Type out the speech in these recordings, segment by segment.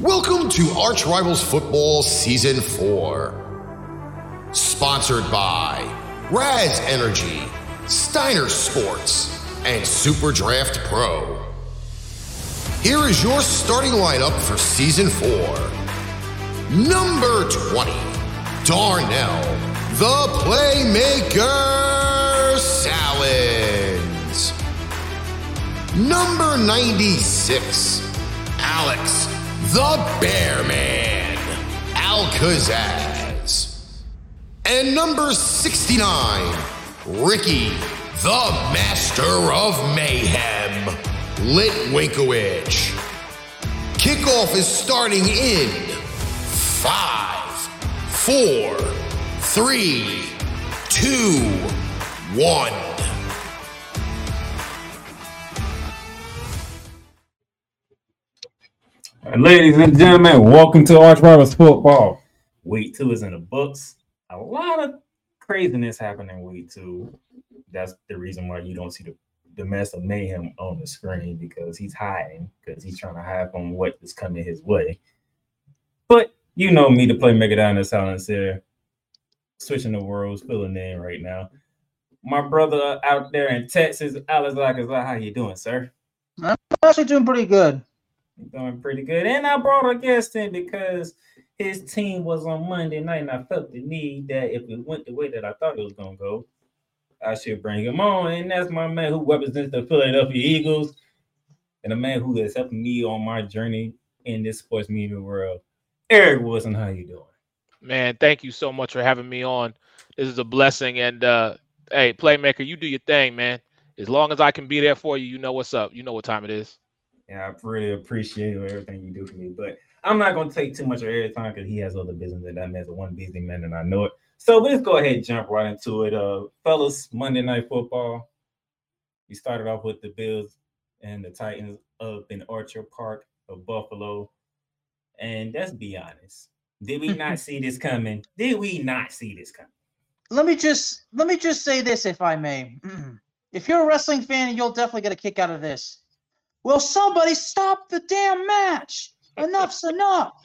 Welcome to Arch Rivals Football Season 4. Sponsored by Raze Energy, Steiner Sports, and Super Draft Pro. Here is your starting lineup for Season 4. Number 20, Darnell, the Playmaker Sallins. Number 96, Alex, the Bear Man, Alcazaz. And number 69, Ricky, the Master of Mayhem, Litwinkowich. Kickoff is starting in five, four, three, two, one. Ladies and gentlemen, welcome to Arch Rivals Football. Week two is in the books. A lot of craziness happening week two. That's the reason why you don't see the, the mess of mayhem on the screen because he's hiding, because he's trying to hide from what is coming his way. But you know me, the playmaker down the silence here, switching the worlds, filling in right now. My brother out there in Texas, Alex Al Kazzaz, how you doing, sir? I'm actually doing pretty good. Doing pretty good. And I brought a guest in because his team was on Monday night, and I felt the need that if it went the way that I thought it was gonna go, I should bring him on. And that's my man who represents the Philadelphia Eagles, and a man who is helping me on my journey in this sports media world. Eric Wilson, how you doing? Man, thank you so much for having me on. This is a blessing. And uh hey, playmaker, you do your thing, man. As long as I can be there for you, you know what's up. You know what time it is. Yeah, I really appreciate everything you do for me. But I'm not gonna take too much of your time because he has other business and that man's a one busy man, and I know it. So let's go ahead and jump right into it. Uh fellas, Monday night football. We started off with the Bills and the Titans up in Orchard Park of Buffalo. And let's be honest. Did we not see this coming? Did we not see this coming? Let me just let me just say this, if I may. if you're a wrestling fan, you'll definitely get a kick out of this. Will somebody stop the damn match? Enough's enough.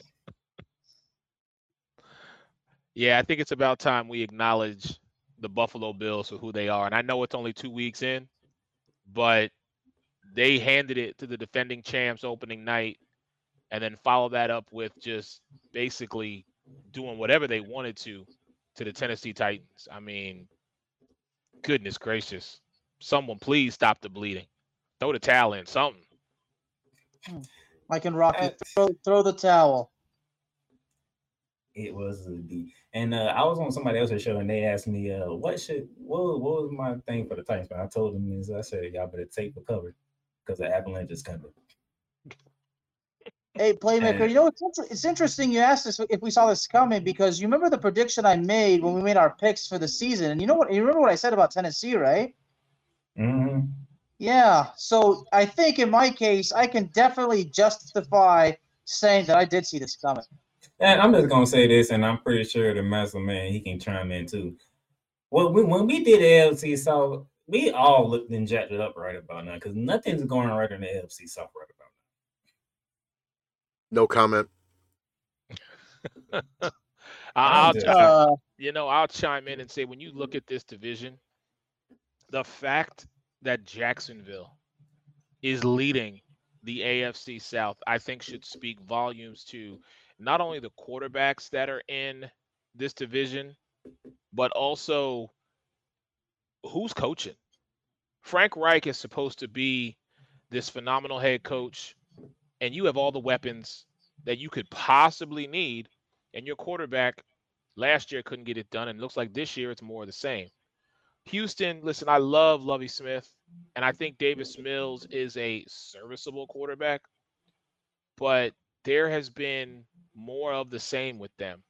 Yeah, I think it's about time we acknowledge the Buffalo Bills for who they are. And I know it's only two weeks in, but they handed it to the defending champs opening night and then follow that up with just basically doing whatever they wanted to to the Tennessee Titans. I mean, goodness gracious. Someone please stop the bleeding. Throw the towel in, something. Like in Rocky, throw, throw the towel. It was a D. And uh, I was on somebody else's show and they asked me, uh, what should what, what was my thing for the Titans? But I told them is I said y'all better take the cover because the avalanche is coming. Hey, playmaker, you know it's it's interesting you asked us if we saw this coming because you remember the prediction I made when we made our picks for the season, and you know what? You remember what I said about Tennessee, right? Mm-hmm. Yeah. So I think in my case, I can definitely justify saying that I did see this coming. And I'm just gonna say this, and I'm pretty sure the muscle man he can chime in too. Well, we, when we did the AFC South, we all looked and jacked it up right about now because nothing's going right in the AFC South right about now. No comment. I- I'll, Uh, you know, I'll chime in and say when you look at this division, the fact that Jacksonville is leading the AFC South, I think should speak volumes to not only the quarterbacks that are in this division, but also who's coaching. Frank Reich is supposed to be this phenomenal head coach, and you have all the weapons that you could possibly need, and your quarterback last year couldn't get it done, and it looks like this year it's more of the same. Houston, listen, I love Lovie Smith, and I think Davis Mills is a serviceable quarterback, but there has been more of the same with them.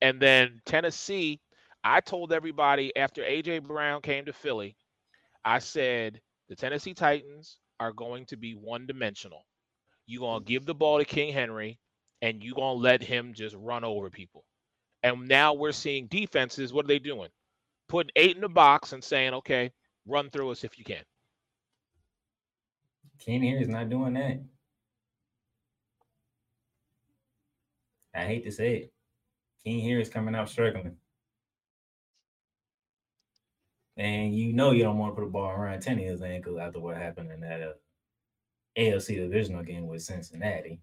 And then Tennessee, I told everybody after AJ Brown came to Philly, I said the Tennessee Titans are going to be one dimensional. You're going to give the ball to King Henry and you're going to let him just run over people. And now we're seeing defenses, what are they doing? Putting eight in the box and saying, okay, run through us if you can. Ken here is not doing that. I hate to say it. King Henry is coming out struggling. And you know you don't want to put a ball around Tannehill's ankle after what happened in that uh, AFC divisional game with Cincinnati,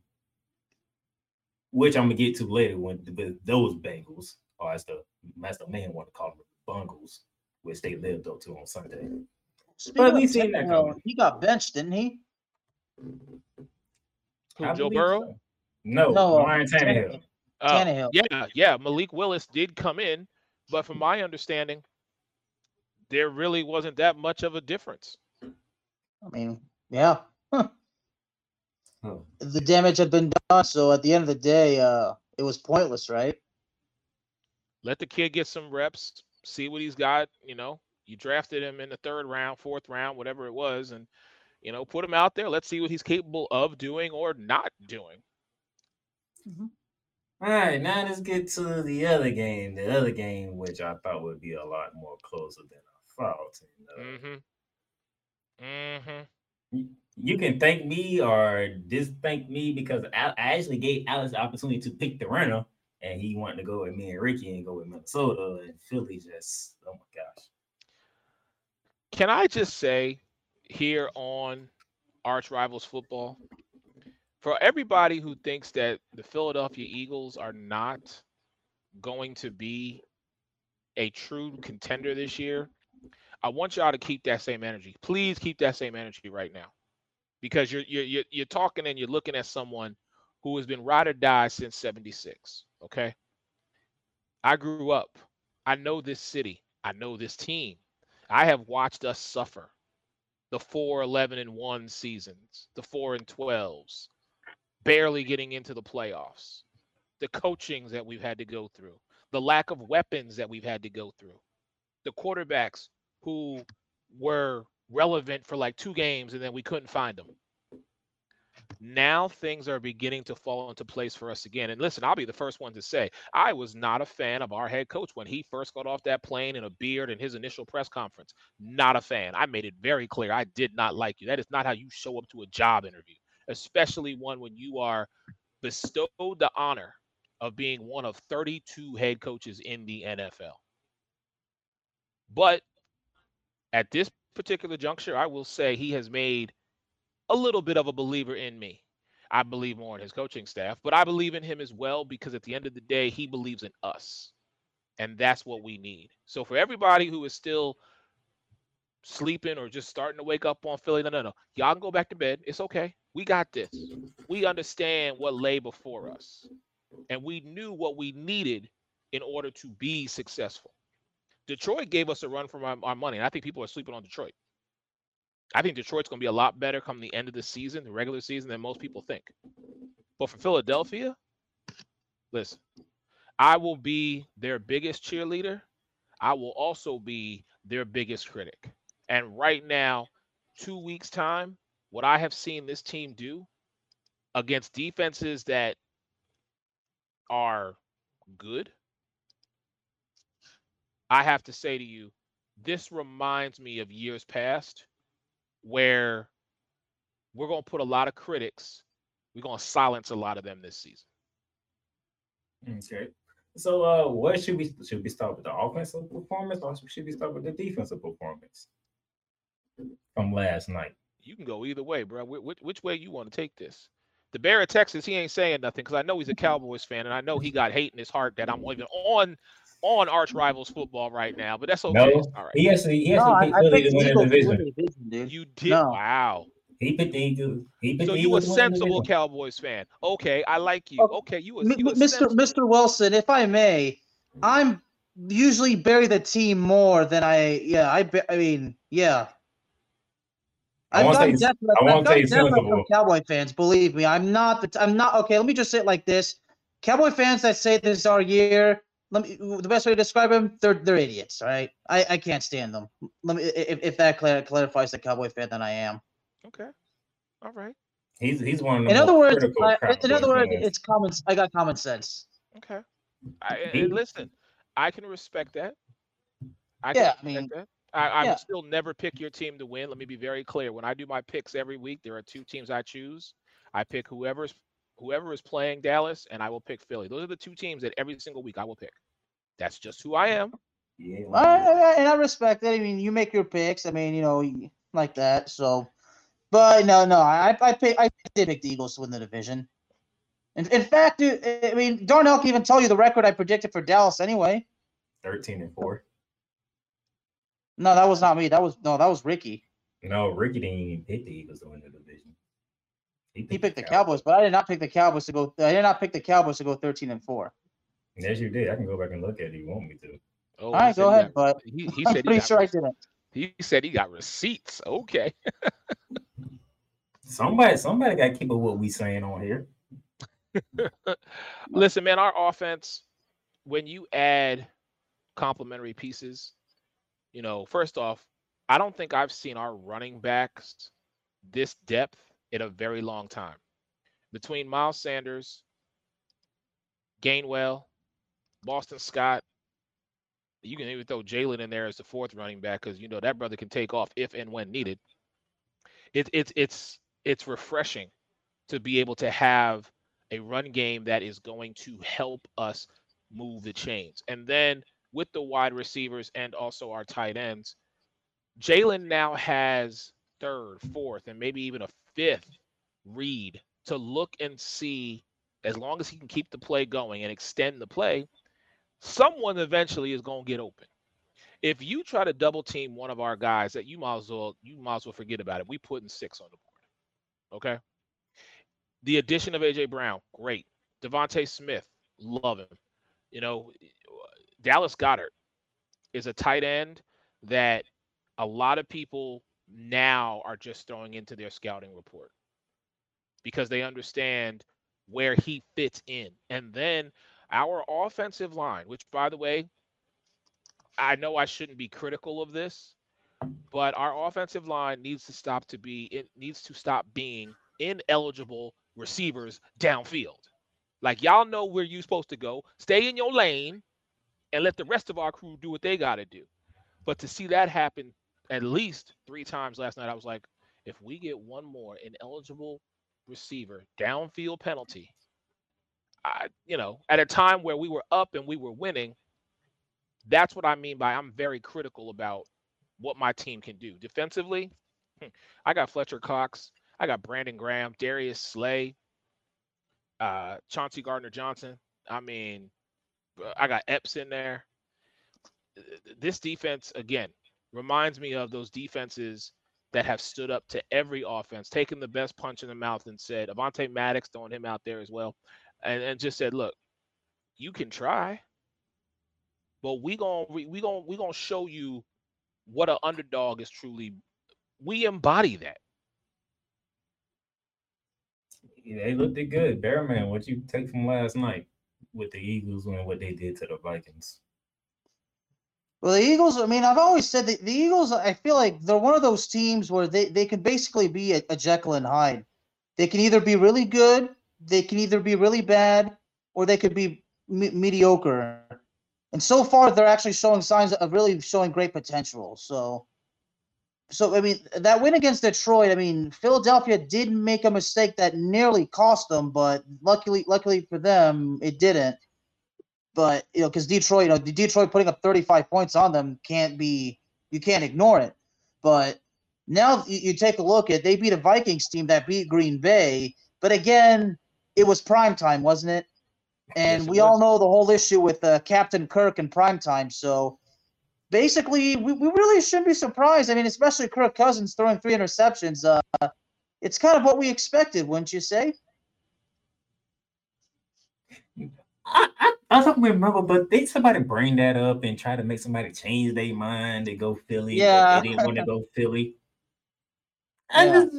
which I'm gonna get to later when with those Bengals, or as the Master Man want to call them, Bungles, which they lived up to on Sunday. Speaking But we of seen that Tannehill, he got benched, didn't he? Who, Joe Burrow? so. No, No, Ryan Tannehill. Tannehill. Yeah, yeah. Malik Willis did come in, but from my understanding, there really wasn't that much of a difference. I mean, yeah. Oh, The damage had been done, so at the end of the day, uh, it was pointless, right? Let the kid get some reps, see what he's got. You know, you drafted him in the third round, fourth round, whatever it was, and you know, put him out there. Let's see what he's capable of doing or not doing. All right, now let's get to the other game. The other game, which I thought would be a lot more closer than I thought. And, uh, Mm-hmm. Mm-hmm. you- you can thank me or just thank me because I, I actually gave Alex the opportunity to pick the runner, and he wanted to go with me and Ricky and go with Minnesota and Philly. Just oh my gosh, Can I just say here on Arch Rivals Football, for everybody who thinks that the Philadelphia Eagles are not going to be a true contender this year, I want y'all to keep that same energy. Please keep that same energy right now, because you're you're you're, talking and you're looking at someone who has been ride or die since '76. Okay, I grew up. I know this city. I know this team. I have watched us suffer the 4 11 and 1 seasons, the 4 and 12s, barely getting into the playoffs, the coachings that we've had to go through, the lack of weapons that we've had to go through, the quarterbacks who were relevant for like two games and then we couldn't find them. Now things are beginning to fall into place for us again. And listen, I'll be the first one to say I was not a fan of our head coach when he first got off that plane in a beard in his initial press conference. Not a fan. I made it very clear I did not like you. That is not how you show up to a job interview, especially one when you are bestowed the honor of being one of 32 head coaches in the NFL. But at this particular juncture, I will say he has made a little bit of a believer in me. I believe more in his coaching staff, but I believe in him as well because at the end of the day, he believes in us. And that's what we need. So for everybody who is still sleeping or just starting to wake up on Philly, no, no, no. Y'all can go back to bed. It's okay. We got this. We understand what lay before us. And we knew what we needed in order to be successful. Detroit gave us a run for our, our money. And I think people are sleeping on Detroit. I think Detroit's going to be a lot better come the end of the season, the regular season, than most people think. But for Philadelphia, listen, I will be their biggest cheerleader. I will also be their biggest critic. And right now, two weeks' time, what I have seen this team do against defenses that are good, I have to say to you, this reminds me of years past where we're going to put a lot of critics, we're going to silence a lot of them this season. okay. So, uh, what should we should we start with the offensive performance or should we start with the defensive performance from last night? You can go either way, bro. Which, which way you want to take this? The Bear of Texas, he ain't saying nothing because I know he's a Cowboys fan and I know he got hate in his heart that I'm even on on arch rivals football right now. But that's okay. No, It's all right. he actually he No, actually I, picked I Philly picked to win Eagles the division. division. You did. No. Wow. He picked the Eagles. He picked So the you a Eagles to win the sensible. Cowboys fan. Okay, I like you. Okay, you a, M- you a M- Mr. sensible- Mr. Wilson, if I may, I'm usually bury the team more than I. Yeah, I. I mean, yeah. I I've won't gotten say- death threats- I I've won't gotten say death threats from sensible. Cowboy fans. Believe me, I'm not. The t- I'm not. Okay, let me just say it like this: Cowboy fans that say this is our year. Let me. The best way to describe them, they're they're idiots. All right, I I can't stand them. Let me. If, if that clar- clarifies the Cowboy fan, then I am. Okay. All right. He's he's one of the In other words, I, in other words, it's common. I got common sense. Okay. I, He- uh, listen, I can respect that. I can Yeah, I mean, that. I, I yeah. would still never pick your team to win. Let me be very clear. When I do my picks every week, there are two teams I choose. I pick whoever's whoever is playing Dallas, and I will pick Philly. Those are the two teams that every single week I will pick. That's just who I am. Yeah, uh, I, I- uh, and I respect it. I mean, you make your picks. I mean, you know, like that. So, but no, no, I I pick, I did pick the Eagles to win the division. In, in fact, dude, I mean, Darnell can even tell you the record I predicted for Dallas anyway. thirteen and four. No, that was not me. That was no, that was Ricky. No, Ricky didn't even pick the Eagles to win the division. He picked the Cowboys, but I did not pick the Cowboys to go. I did not pick the Cowboys to go thirteen and four. Yes, you did. I can go back and look at it. if You want me to? Oh, All he said go he ahead, got- but he, he I'm said he pretty got sure I didn't. He said he got receipts. Okay. Somebody, somebody got to keep up what we saying on here. Listen, man, our offense, when you add complementary pieces, you know, first off, I don't think I've seen our running backs this depth in a very long time. Between Miles Sanders, Gainwell, Boston Scott, you can even throw Jalen in there as the fourth running back because you know that brother can take off if and when needed. It's it's it's it's refreshing to be able to have a run game that is going to help us move the chains. And then with the wide receivers and also our tight ends, Jalen now has third, fourth, and maybe even a fifth read to look and see as long as he can keep the play going and extend the play, someone eventually is going to get open. If you try to double team one of our guys, that you might as well you might as well forget about it. We putting six on the board. Okay. The addition of AJ Brown, great. DeVonta Smith, love him. You know, Dallas Goedert is a tight end that a lot of people now are just throwing into their scouting report because they understand where he fits in. And then our offensive line, which by the way, I know I shouldn't be critical of this, but our offensive line needs to stop to be it needs to stop being ineligible receivers downfield. Like y'all know where you're supposed to go. Stay in your lane and let the rest of our crew do what they got to do. But to see that happen at least three times last night, I was like, if we get one more ineligible receiver downfield penalty, I, you know, at a time where we were up and we were winning, that's what I mean by I'm very critical about what my team can do defensively. hmm, I got Fletcher Cox, I got Brandon Graham, Darius Slay, uh, Chauncey Gardner Johnson. I mean, I got Epps in there. This defense again reminds me of those defenses that have stood up to every offense, taken the best punch in the mouth and said, Avonte Maddox throwing him out there as well, and, and just said, look, you can try, but we gonna we, gonna we gonna show you what an underdog is truly. We embody that. They looked good. Bearman, what you take from last night with the Eagles and what they did to the Vikings? Well, the Eagles. I mean, I've always said that the Eagles. I feel like they're one of those teams where they they can basically be a, a Jekyll and Hyde. They can either be really good, they can either be really bad, or they could be me- mediocre. And so far, they're actually showing signs of really showing great potential. So, so I mean, that win against Detroit. I mean, Philadelphia did make a mistake that nearly cost them, but luckily, luckily for them, it didn't. But you know, because Detroit, you know, the Detroit putting up 35 points on them can't be, you can't ignore it. But now you, you take a look at they beat a Vikings team that beat Green Bay, but again, it was prime time, wasn't it? And Yes, it we all know the whole issue with uh, Captain Kirk and prime time. So basically, we, we really shouldn't be surprised. I mean, especially Kirk Cousins throwing three interceptions. Uh, it's kind of what we expected, wouldn't you say? I, I, I don't remember, but they somebody bring that up and try to make somebody change their mind to go Philly. but Yeah. they didn't want to go Philly. I Yeah. just-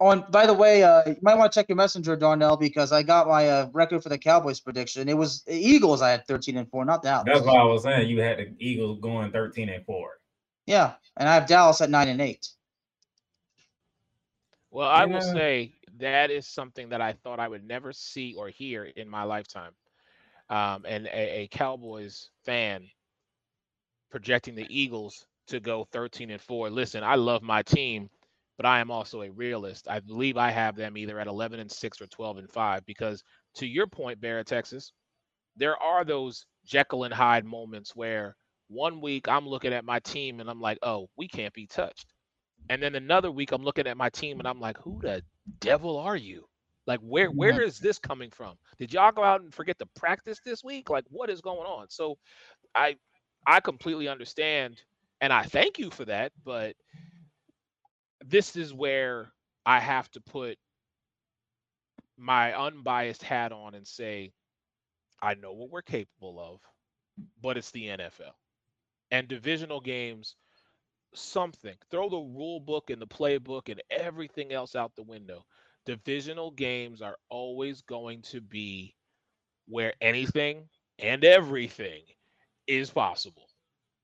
Oh, and by the way, uh, you might want to check your messenger, Darnell, because I got my uh, record for the Cowboys prediction. It was Eagles. I had thirteen and four, not Dallas. that's why I was saying you had the Eagles going thirteen and four. Yeah, and I have Dallas at nine and eight. Well, I will say that is something that I thought I would never see or hear in my lifetime. Um, and a, a Cowboys fan projecting the Eagles to go 13 and 4. Listen, I love my team, but I am also a realist. I believe I have them either at 11 and 6 or 12 and 5 because to your point, Barrett, Texas, there are those Jekyll and Hyde moments where one week I'm looking at my team and I'm like, oh, we can't be touched. And then another week I'm looking at my team and I'm like, who the devil are you? Like where where is this coming from? Did y'all go out and forget to practice this week? Like what is going on? So I I completely understand and I thank you for that, but this is where I have to put my unbiased hat on and say, I know what we're capable of, but it's the NFL. And divisional games, something. Throw the rule book and the playbook and everything else out the window. Divisional games are always going to be where anything and everything is possible.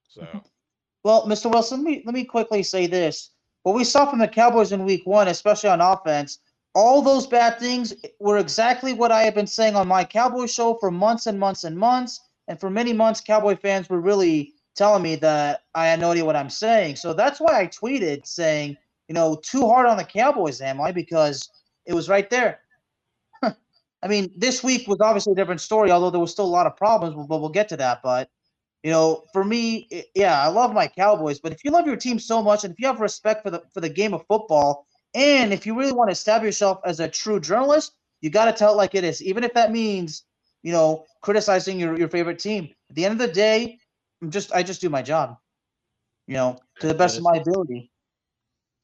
So, mm-hmm. well, Mr. Wilson, let me let me quickly say this. What we saw from the Cowboys in Week One, especially on offense, all those bad things were exactly what I have been saying on my Cowboy show for months and months and months. And for many months, Cowboy fans were really telling me that I had no idea what I'm saying. So that's why I tweeted saying, you know, too hard on the Cowboys, am I? Because it was right there. I mean, this week was obviously a different story, although there was still a lot of problems, but we'll get to that. But, you know, for me, yeah, I love my Cowboys, but if you love your team so much and if you have respect for the for the game of football, and if you really want to establish yourself as a true journalist, you got to tell it like it is, even if that means, you know, criticizing your, your favorite team. At the end of the day, I'm just I just do my job, you know, to the best of my ability.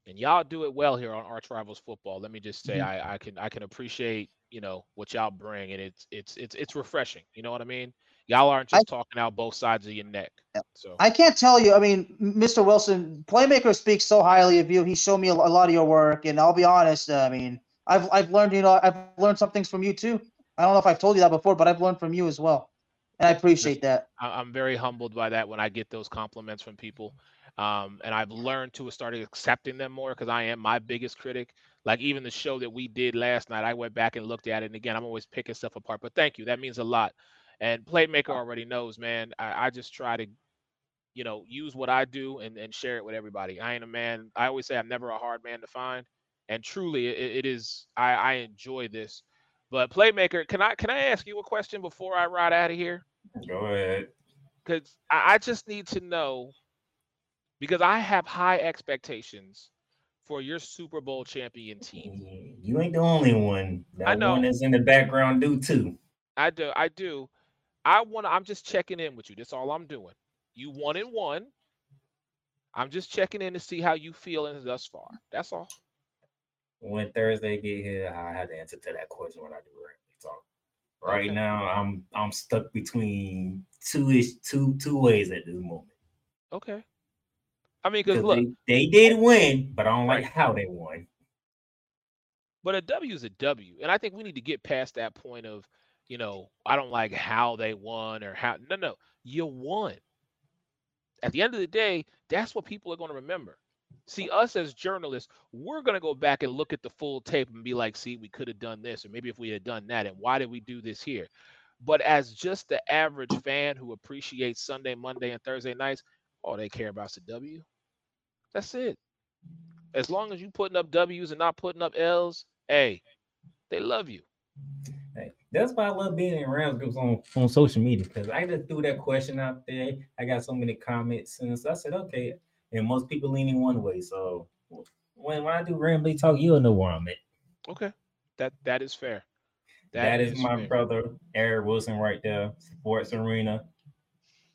And y'all do it well here on Arch Rivals Football. Let me just say, mm-hmm. I, I can I can appreciate you know what y'all bring, and it's it's it's it's refreshing. You know what I mean? Y'all aren't just I, talking out both sides of your neck. So I can't tell you. I mean, Mr. Wilson, Playmaker speaks so highly of you. He showed me a, a lot of your work, and I'll be honest. I mean, I've I've learned you know I've learned some things from you too. I don't know if I've told you that before, but I've learned from you as well, and I appreciate that. I'm very humbled by that when I get those compliments from people. Um, and I've learned to start accepting them more because I am my biggest critic. Like even the show that we did last night, I went back and looked at it, and again, I'm always picking stuff apart. But thank you, that means a lot. And Playmaker already knows, man. I, I just try to, you know, use what I do and, and share it with everybody. I ain't a man. I always say I'm never a hard man to find. And truly, it, it is. I, I enjoy this. But Playmaker, can I can I ask you a question before I ride out of here? Go ahead. Because I, I just need to know because I have high expectations for your Super Bowl champion team. You ain't the only one. That I know. one is in the background do too. I do. I do. I want I'm just checking in with you. That's all I'm doing. You one and one. I'm just checking in to see how you feeling thus far. That's all. When Thursday get here, I have to answer to that question when I do right talk. Right okay. now, I'm I'm stuck between two ish two two ways at this moment. Okay. I mean, because look, they, they, did oh, win, but I don't like how they won. But a W is a W, and I think we need to get past that point of you know, I don't like how they won or how. No, no, you won. At the end of the day, that's what people are going to remember. See, us as journalists, we're going to go back and look at the full tape and be like, see, we could have done this, or maybe if we had done that, and why did we do this here? But as just the average fan who appreciates Sunday, Monday, and Thursday nights, all they care about is the W. That's it. As long as you putting up W's and not putting up L's, hey, they love you. Hey, that's why I love being in Rams groups on, on social media because I just threw that question out there. I got so many comments, and so I said, okay. And most people leaning one way. So when, when I do Rambley Talk, you'll know where I'm at. Okay, that that is fair. that, that is, is, my fair. brother Eric Wilson right there. Sports Arena,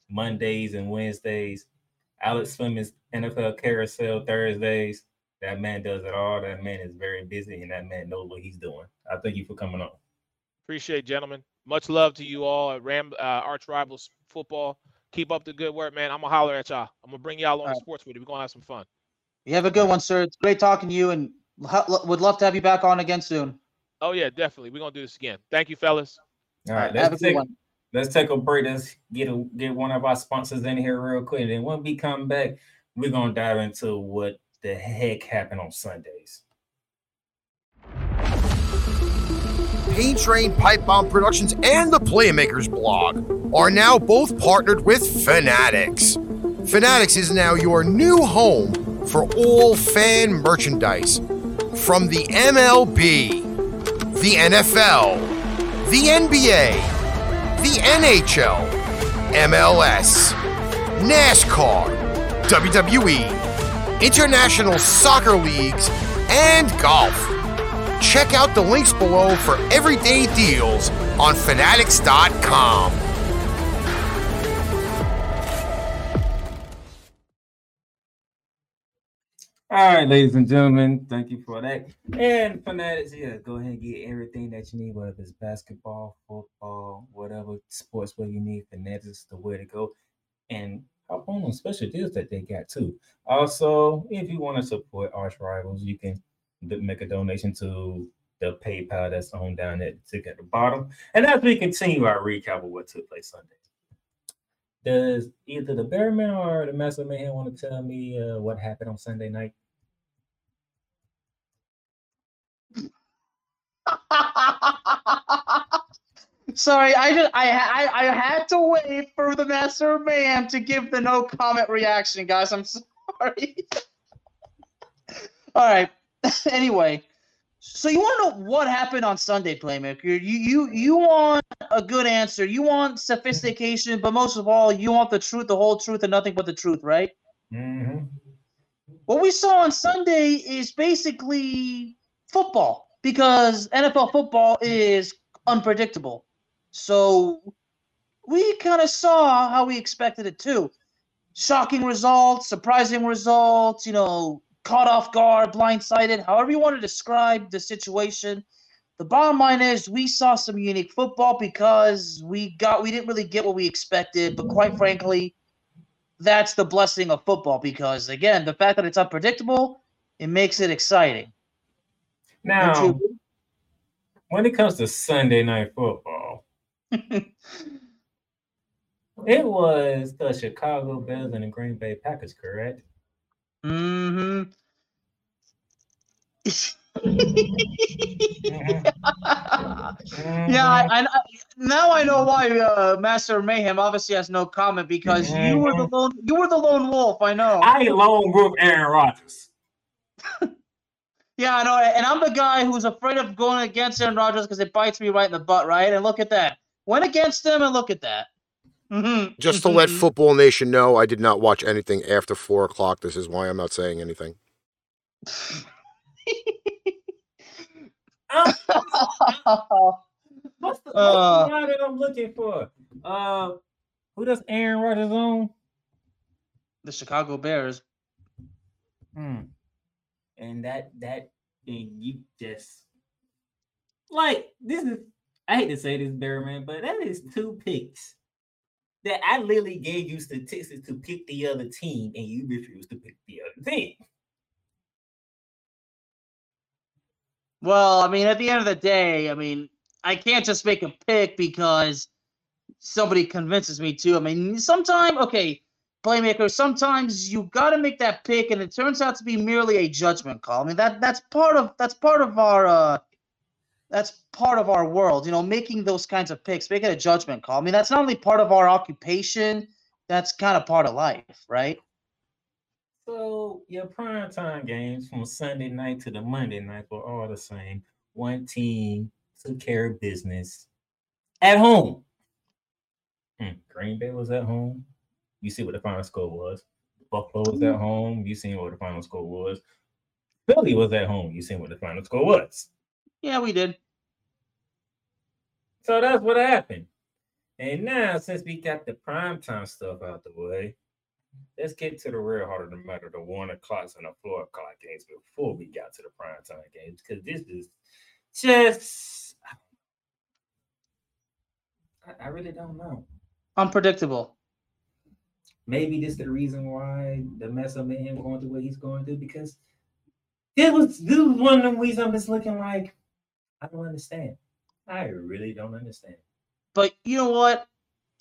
Mondays and Wednesdays. Alex Fleming's NFL Carousel Thursdays. That man does it all. That man is very busy, and that man knows what he's doing. I thank you for coming on. Appreciate, gentlemen. Much love to you all at Ram uh, Arch Rivals Football. Keep up the good work, man. I'm gonna holler at y'all. I'm gonna bring y'all on all the sports with you. We're gonna have some fun. You have a good one, sir. It's great talking to you, and would love to have you back on again soon. Oh yeah, definitely. We're gonna do this again. Thank you, fellas. All right, let's take, let's take a break. Let's get a, get one of our sponsors in here real quick. And when we come back, we're gonna dive into what the heck happened on Sundays. Paint Train Pipe Bomb Productions and the Playmakers blog are now both partnered with Fanatics. Fanatics is now your new home for all fan merchandise from the MLB, the NFL, the NBA, the NHL, MLS, NASCAR, WWE, international soccer leagues, and golf. Check out the links below for everyday deals on fanatics.com. All right, ladies and gentlemen, thank you for that. And fanatics, yeah, go ahead and get everything that you need, whether it's basketball, football, whatever sports where you need. Fanatics is the way to go. And hop on special deals that they got too. Also, if you want to support Arch Rivals, you can make a donation to the PayPal that's on down at the tick at the bottom. And as we continue our recap of what took place Sunday. Does either the Bearman or the Master Man want to tell me uh, what happened on Sunday night? Sorry, I just I, I I had to wait for the master man to give the no comment reaction, guys. I'm sorry. All right. anyway, so you want to know what happened on Sunday, Playmaker? You you you want a good answer. You want sophistication, but most of all, you want the truth, the whole truth, and nothing but the truth, right? Mm-hmm. What we saw on Sunday is basically football because NFL football is unpredictable. So we kind of saw how we expected it too. Shocking results, surprising results, you know, caught off guard, blindsided, however you want to describe the situation. The bottom line is we saw some unique football because we got we didn't really get what we expected, but quite frankly, that's the blessing of football because again, the fact that it's unpredictable, it makes it exciting. Now, when it comes to Sunday night football, it was the Chicago Bears and the Green Bay Packers, correct? Mm-hmm. Mhm. yeah, I, I, now I know why uh, Master Mayhem obviously has no comment because you were the lone you were the lone wolf. I know. I lone group Aaron Rodgers. yeah, I know, and I'm the guy who's afraid of going against Aaron Rodgers because it bites me right in the butt, right? And look at that, went against him, and look at that. Mhm, Just to let mhm. Football Nation know, I did not watch anything after four o'clock. This is why I'm not saying anything. Um, what's the, what's Uh. the guy that I'm looking for? Uh, who does Aaron Rodgers own? the Chicago Bears. Hmm. And that that thing you just like this is I hate to say this, Barry man, but that is two picks that I literally gave you statistics to pick the other team, and you refused to pick the other team. Well, I mean, at the end of the day, I mean, I can't just make a pick because somebody convinces me to. I mean, sometimes, okay, playmaker, sometimes you got to make that pick, and it turns out to be merely a judgment call. I mean, that that's part of that's part of our uh, that's part of our world. You know, making those kinds of picks, making a judgment call. I mean, that's not only part of our occupation, that's kind of part of life, right? So your prime time games from Sunday night to the Monday night were all the same. One team took care of business at home. Hmm, Green Bay was at home. You see what the final score was. Buffalo was at home. You seen what the final score was. Philly was at home. You seen what the final score was. Yeah, we did. So that's what happened. And now, since we got the primetime stuff out the way, let's get to the real heart of the matter, the one o'clocks and the four o'clock games before we got to the primetime games, because this is just I, I really don't know. Unpredictable. Maybe this is the reason why the mess up made him going through what he's going through, because it was this was one of them weeks I'm just looking like, I don't understand. I really don't understand. But you know what?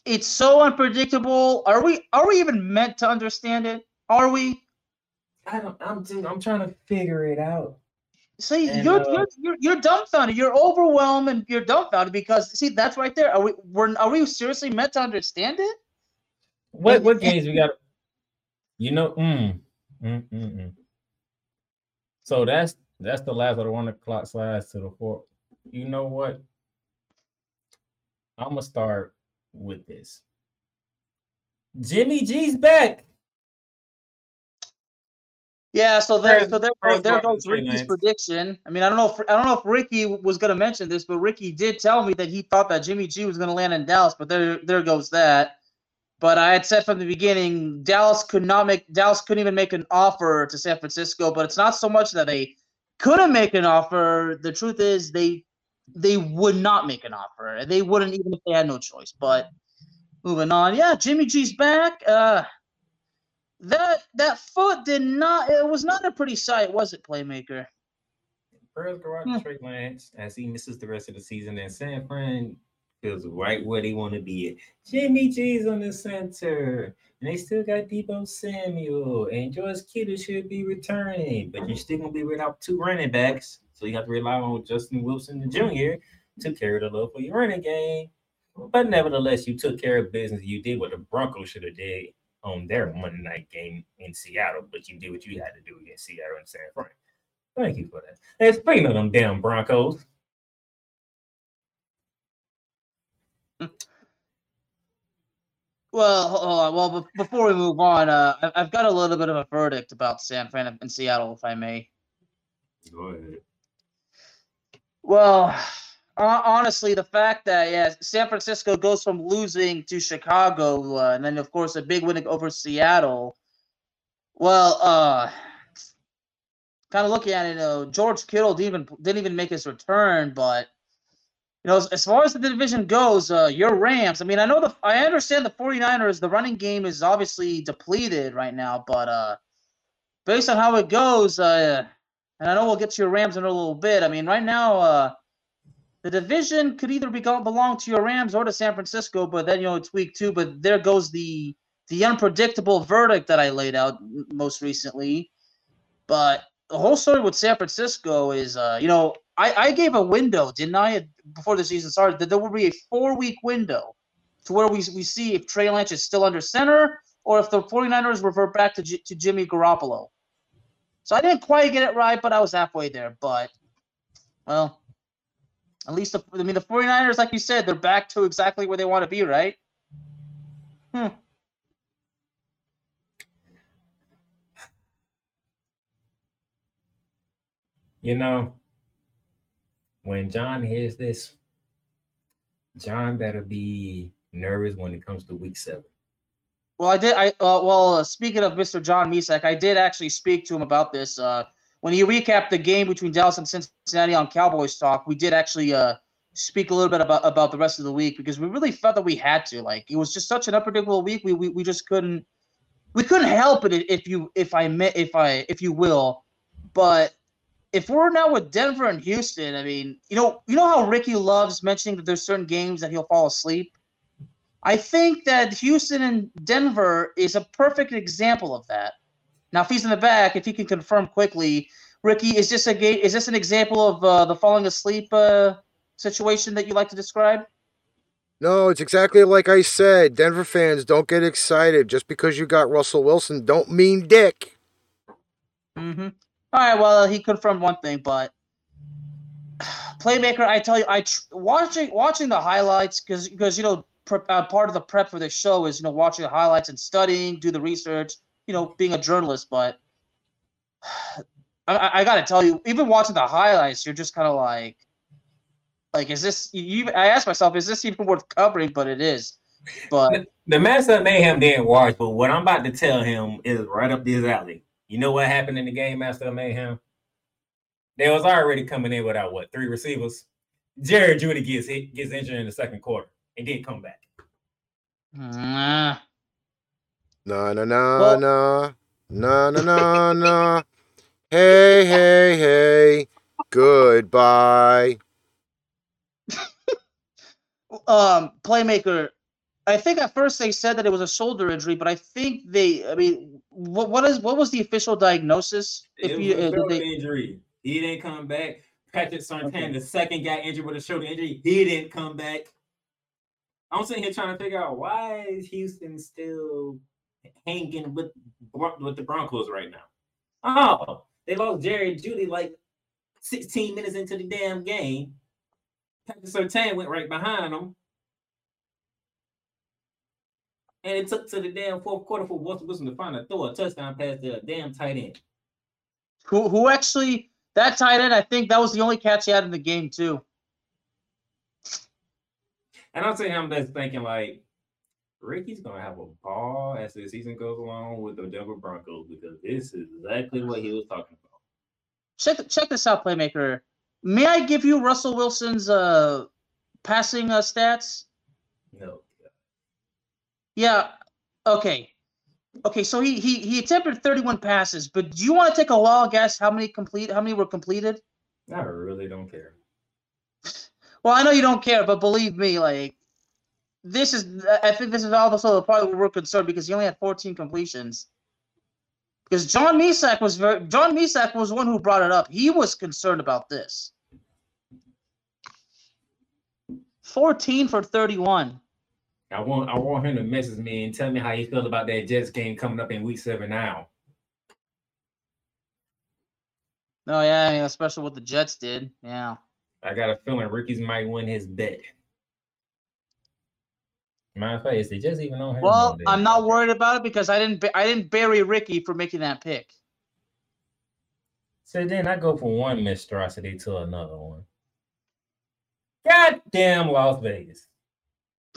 It's so unpredictable. Are we are we even meant to understand it? Are we? I don't. I'm. Just, I'm trying to figure it out. See, And, you're, uh, you're you're you're dumbfounded. You're overwhelmed and you're dumbfounded because see that's right there. Are we we're, are we seriously meant to understand it? What And- what and- games we got? You know. Mm, mm, mm, mm. So that's that's the last of the one o'clock slides to the four. You know what? I'm gonna start with this. Jimmy G's back. Yeah, so there, so there, First there goes Ricky's prediction. I mean, I don't know if I don't know if Ricky was going to mention this, but Ricky did tell me that he thought that Jimmy G was going to land in Dallas. But there, there goes that. But I had said from the beginning, Dallas could not make Dallas couldn't even make an offer to San Francisco. But it's not so much that they couldn't make an offer. The truth is they they would not make an offer, they wouldn't even if they had no choice. But moving on, yeah, Jimmy G's back. Uh, that that foot did not. It was not a pretty sight, was it, playmaker? Out Hmm. to Trey Lance as he misses the rest of the season, and San Fran feels right where they want to be at. Jimmy G's on the center, and they still got Deebo Samuel, and George Kittle should be returning, but you're still gonna be without two running backs, so you have to rely on Justin Wilson Jr. to carry the load for your running game. But nevertheless, you took care of business. You did what the Broncos should have did on their Monday night game in Seattle, but you did what you had to do against Seattle and San Fran. Thank you for that. And speaking of them damn Broncos, Well, hold on. well, before we move on, uh, I- I've got a little bit of a verdict about San Fran and Seattle, if I may. go ahead. Well, honestly, the fact that yeah, San Francisco goes from losing to Chicago, uh, and then of course a big win over Seattle. Well, uh, kind of looking at it, know, George Kittle didn't even didn't even make his return, but you know, as, as far as the division goes, uh, your Rams. I mean, I know the I understand the 49ers. The running game is obviously depleted right now, but uh, based on how it goes, uh, and I know we'll get to your Rams in a little bit. I mean, right now, uh, the division could either be belong to your Rams or to San Francisco, but then you know it's week two. But there goes the the unpredictable verdict that I laid out most recently. But the whole story with San Francisco is, uh, you know, I, I gave a window, didn't I, before the season started, that there will be a four week window to where we, we see if Trey Lance is still under center or if the 49ers revert back to, J- to Jimmy Garoppolo. So I didn't quite get it right, but I was halfway there. But, well, at least, the, I mean, the 49ers, like you said, they're back to exactly where they want to be, right? Hmm. You know, when John hears this, John better be nervous when it comes to week seven. Well, I did. I uh, well, uh, speaking of Mr. John Misak, I did actually speak to him about this. Uh, when he recapped the game between Dallas and Cincinnati on Cowboys Talk, we did actually uh, speak a little bit about about the rest of the week because we really felt that we had to. Like it was just such an unpredictable week. We we, we just couldn't we couldn't help it if you if I if I if you will. But if we're now with Denver and Houston, I mean, you know, you know how Ricky loves mentioning that there's certain games that he'll fall asleep. I think that Houston and Denver is a perfect example of that. Now, if he's in the back, if he can confirm quickly, Ricky, is this a game? Is this an example of uh, the falling asleep uh, situation that you like to describe? No, it's exactly like I said. Denver fans, don't get excited. Just because you got Russell Wilson, don't mean dick. Mm-hmm. All right. Well, he confirmed one thing, but playmaker, I tell you, I tr- watching watching the highlights because because you know uh, part of the prep for this show is you know watching the highlights and studying, do the research, you know, being a journalist. But I, I, got to tell you, even watching the highlights, you're just kind of like, like, is this? You, I asked myself, is this even worth covering? But it is. But The Master of Mayhem didn't watch, but what I'm about to tell him is right up his alley. You know what happened in the game, Master of Mayhem? They was already coming in without what three receivers. Jerry Jeudy gets hit, gets injured in the second quarter and didn't come back. nah. No, no, no, Well- no. No, no, no, no. Hey, hey, hey. Goodbye. um playmaker i think at first they said that it was a shoulder injury but i think they i mean what what is what was the official diagnosis It if was you a uh, shoulder they, injury. He didn't come back. Patrick Surtain, Okay. the second guy injured with a shoulder injury. He didn't come back. I'm sitting here trying to figure out why is Houston still hanging with with the Broncos right now. Oh, They lost Jerry Jeudy like 16 minutes into the damn game. Patrick Surtain went right behind them. And it took to the damn fourth quarter for Russell Wilson to find a throw a touchdown pass to a damn tight end. Who who actually that tight end? I think that was the only catch he had in the game too. And I'm saying I'm just thinking like Ricky's gonna have a ball as the season goes along with the Denver Broncos because this is exactly what he was talking about. Check check this out, playmaker. May I give you Russell Wilson's uh passing uh, stats? No. Yeah. Okay. Okay. So he he he attempted 31 passes, but do you want to take a wild guess how many complete? How many were completed? I really don't care. Well, I know you don't care, but believe me, like this is. I think this is also the part where we're concerned because he only had 14 completions. Because John Misak was very. John Misak was one who brought it up. He was concerned about this. 14 for 31. I want I want him to message me and tell me how he feel about that Jets game coming up in week seven now. Oh yeah, I especially what the Jets did. Yeah. I got a feeling Ricky's might win his bet. My face, fact, is the Jets even on him? Well, I'm not worried about it because I didn't I didn't bury Ricky for making that pick. So then I go from one monstrosity to another one. Goddamn Las Vegas.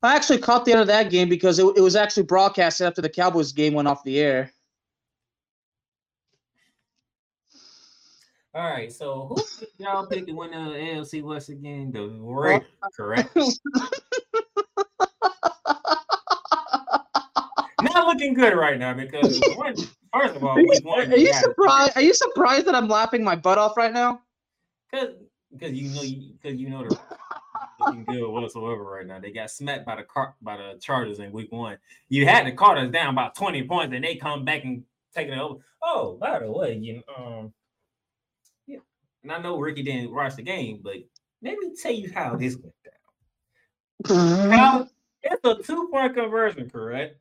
I actually caught the end of that game because it, it was actually broadcasted after the Cowboys game went off the air. All right, so who did y'all pick to win the AFC West again? The Raiders, correct? Not looking good right now because one, first of all, Are you, one, are you surprised? Are you surprised that I'm laughing my butt off right now? Cause, cause you know, you, cause you know they're looking good whatsoever right now. They got smacked by the car by the Chargers in week one. You had the Carters down about twenty points, and they come back and taking it over. Oh, by the way, you um, and I know Ricky didn't watch the game, but let me tell you how this went down. Mm-hmm. Kyle, it's a two point conversion, correct?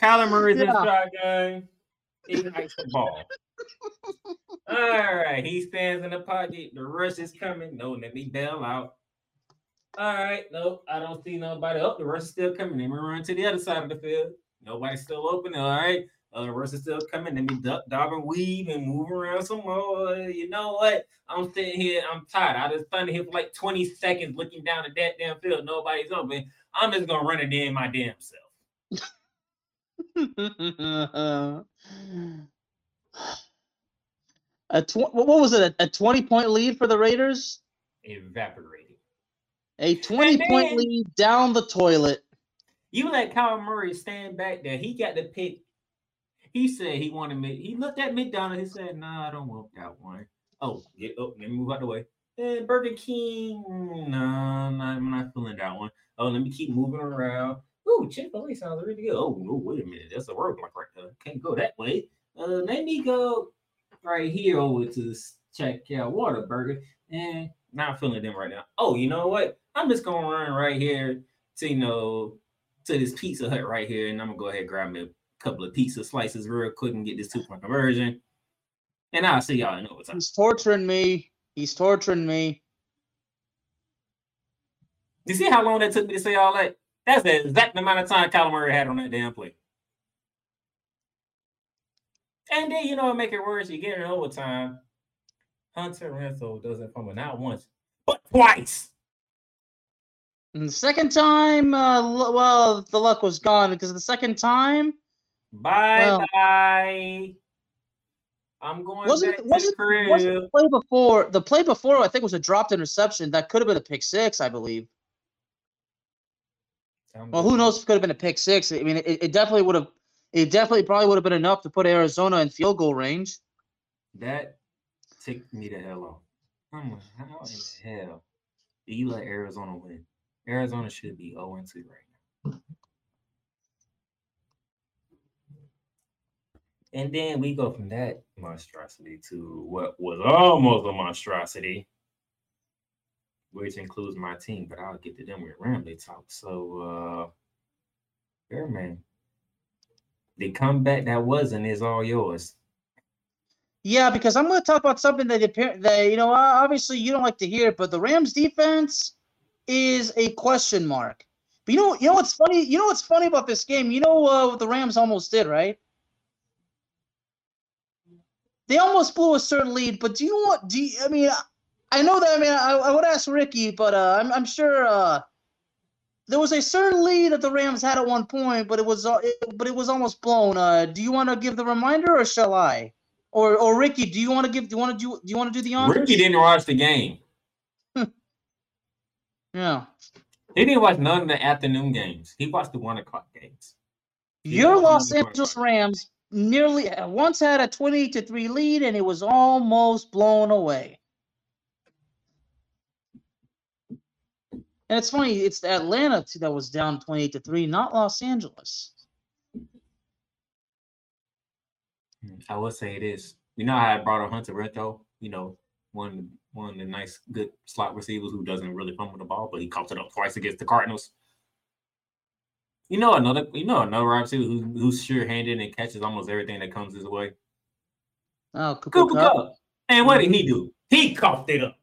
Kyler Murray's in Yeah. shotgun. He likes the ball. All right, he stands in the pocket. The rush is coming. No, let me bail out. All right, no, I don't see nobody. Oh, the rush is still coming. Let me run to the other side of the field. Nobody's still open. All right, uh, the is still coming. Let me duck, dive, and weave and move around some more. You know what? I'm sitting here. I'm tired. I just standing here for like 20 seconds looking down at that damn field. Nobody's open. I'm just gonna run it in my damn self. a tw- what was it? A, a 20 point lead for the Raiders? Evaporated. A 20 point lead down the toilet. You let Kyle Murray stand back there. He got the pick. He said he wanted me. He looked at McDonald's. He said, "Nah, I don't want that one." Oh, get up. Let me move out the way. And Burger King. No, I'm not, I'm not feeling that one. Oh, let me keep moving around. Ooh, Chick Fil A sounds really good. Oh, no, wait a minute. That's a roadblock right there. Can't go that way. Uh, let me go right here over to check out Whataburger. And not feeling them right now. Oh, you know what? I'm just gonna run right here to you know to this Pizza Hut right here, and I'm gonna go ahead and grab me couple of pizza slices real quick and get this two point conversion. And I'll see y'all in overtime. He's torturing me. He's torturing me. You see how long that took me to say all that? That's the exact amount of time Kyler Murray had on that damn play. And then you know what make it worse? You get in overtime. Hunter Renfrow doesn't fumble not once, but twice. And the second time, uh, well, the luck was gone because the second time Bye bye. I'm going wasn't wasn't, wasn't the play before the play before I think was a dropped interception that could have been a pick six, I believe. I'm Well, who knows if it could have been a pick six? I mean, it, it definitely would have. It definitely probably would have been enough to put Arizona in field goal range. That ticked me to hell off. I'm like, how in hell do you let Arizona win? Arizona should be 0 2 right now. And then we go from that monstrosity to what was almost a monstrosity, which includes my team, but I'll get to them with Rambley talk. So, uh, Bear Man. The comeback that wasn't is all yours. Yeah, because I'm going to talk about something that, that you know, obviously you don't like to hear, but the Rams defense is a question mark. But you know, you know what's funny? You know what's funny about this game? You know uh, what the Rams almost did, right? They almost blew a certain lead, but do you want? Do you, I mean? I know that. I mean, I, I would ask Ricky, but uh, I'm I'm sure uh, there was a certain lead that the Rams had at one point, but it was uh, it, but it was almost blown. Uh, do you want to give the reminder, or shall I? Or or Ricky, do you want to give? Do you want to do? Do you want to do the honors? Ricky didn't watch the game. Yeah. He didn't watch none of the afternoon games. He watched the one o'clock games. He Your Los none of the Angeles. Rams nearly uh, once had a 20 to 3 lead and it was almost blown away. And it's funny, it's Atlanta that was down 28 to 3, not Los Angeles. I will say this. You know how I brought on Hunter Renfrow, you know, one one of the nice good slot receivers who doesn't really fumble the ball, but he caught it up twice against the Cardinals. You know another you know another wide receiver who, who's sure handed and catches almost everything that comes his way. Oh, Cooper Cooper Kupp. Cup. And what did he do? He coughed it up.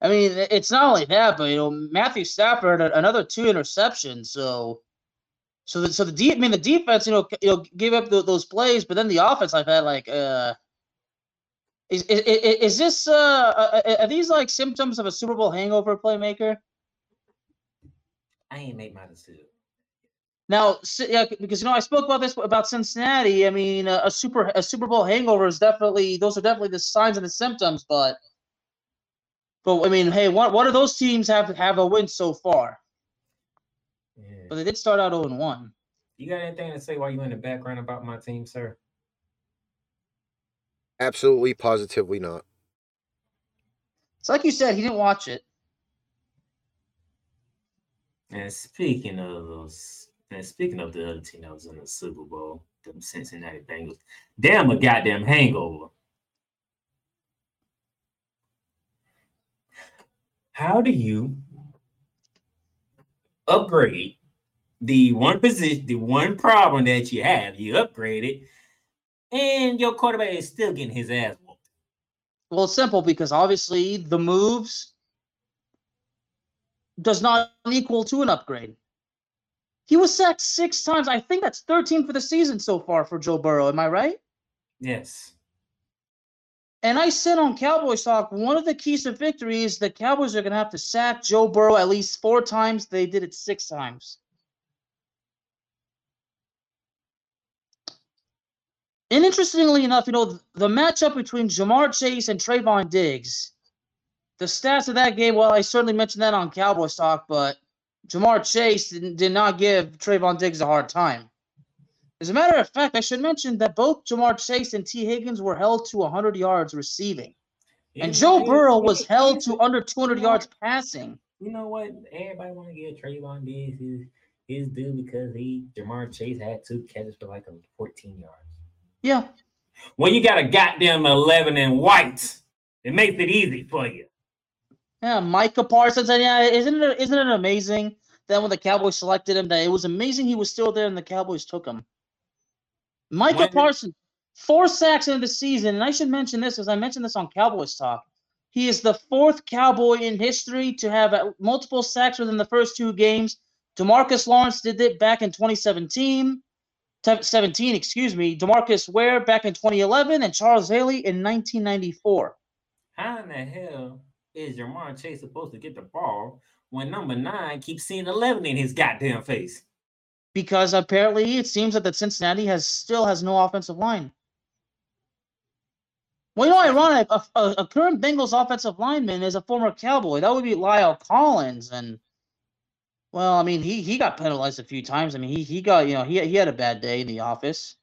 I mean, it's not only that, but you know, Matthew Stafford another two interceptions. So, so the so the deep, I mean the defense, you know, you know, gave up tho- those plays, but then the offense, I've had like, uh, is is, is this uh, uh, uh, are these like symptoms of a Super Bowl hangover playmaker? I ain't made my decision. Now, yeah, because you know I spoke about this about Cincinnati. I mean, a, a super a Super Bowl hangover is definitely those are definitely the signs and the symptoms. But, but I mean, hey, what what do those teams have have a win so far? Yeah. But they did start out 0 1. You got anything to say while you in the background about my team, sir? Absolutely, positively not. It's like you said, he didn't watch it. And speaking of those, and speaking of the other team that was in the Super Bowl, the Cincinnati Bengals, damn a goddamn hangover. How do you upgrade the one position, the one problem that you have? You upgrade it, and your quarterback is still getting his ass whooped. Well, it's simple because obviously the moves does not equal to an upgrade. He was sacked six times. I think that's 13 for the season so far for Joe Burrow. Am I right? Yes. And I said on Cowboys Talk, one of the keys to victory is the Cowboys are going to have to sack Joe Burrow at least four times. They did it six times. And interestingly enough, you know, the matchup between Ja'Marr Chase and Trevon Diggs, the stats of that game, well, I certainly mentioned that on Cowboys Talk, but Ja'Marr Chase did, did not give Trevon Diggs a hard time. As a matter of fact, I should mention that both Ja'Marr Chase and Tee Higgins were held to 100 yards receiving. And Joe Burrow was held to under 200 yards passing. You know what? Everybody want to give Trevon Diggs his, his due because he Ja'Marr Chase had two catches for like a 14 yards. Yeah. When you got a goddamn 11 and white, it makes it easy for you. Yeah, Micah Parsons. And yeah, isn't it isn't it amazing that when the Cowboys selected him, that it was amazing he was still there and the Cowboys took him. Micah When- Parsons, four sacks in the season, and I should mention this as I mentioned this on Cowboys Talk. He is the fourth Cowboy in history to have uh, multiple sacks within the first two games. DeMarcus Lawrence did it back in 2017. Te- 17, excuse me. DeMarcus Ware back in 2011 and Charles Haley in 1994. How in the hell is Ja'Marr Chase supposed to get the ball when number nine keeps seeing 11 in his goddamn face? because apparently it seems that the Cincinnati has still has no offensive line. Well, you know, ironic. A, a, a current Bengals offensive lineman is a former Cowboy. That would be La'el Collins, and well, I mean, he he got penalized a few times. I mean, he he got you know he he had a bad day in the office,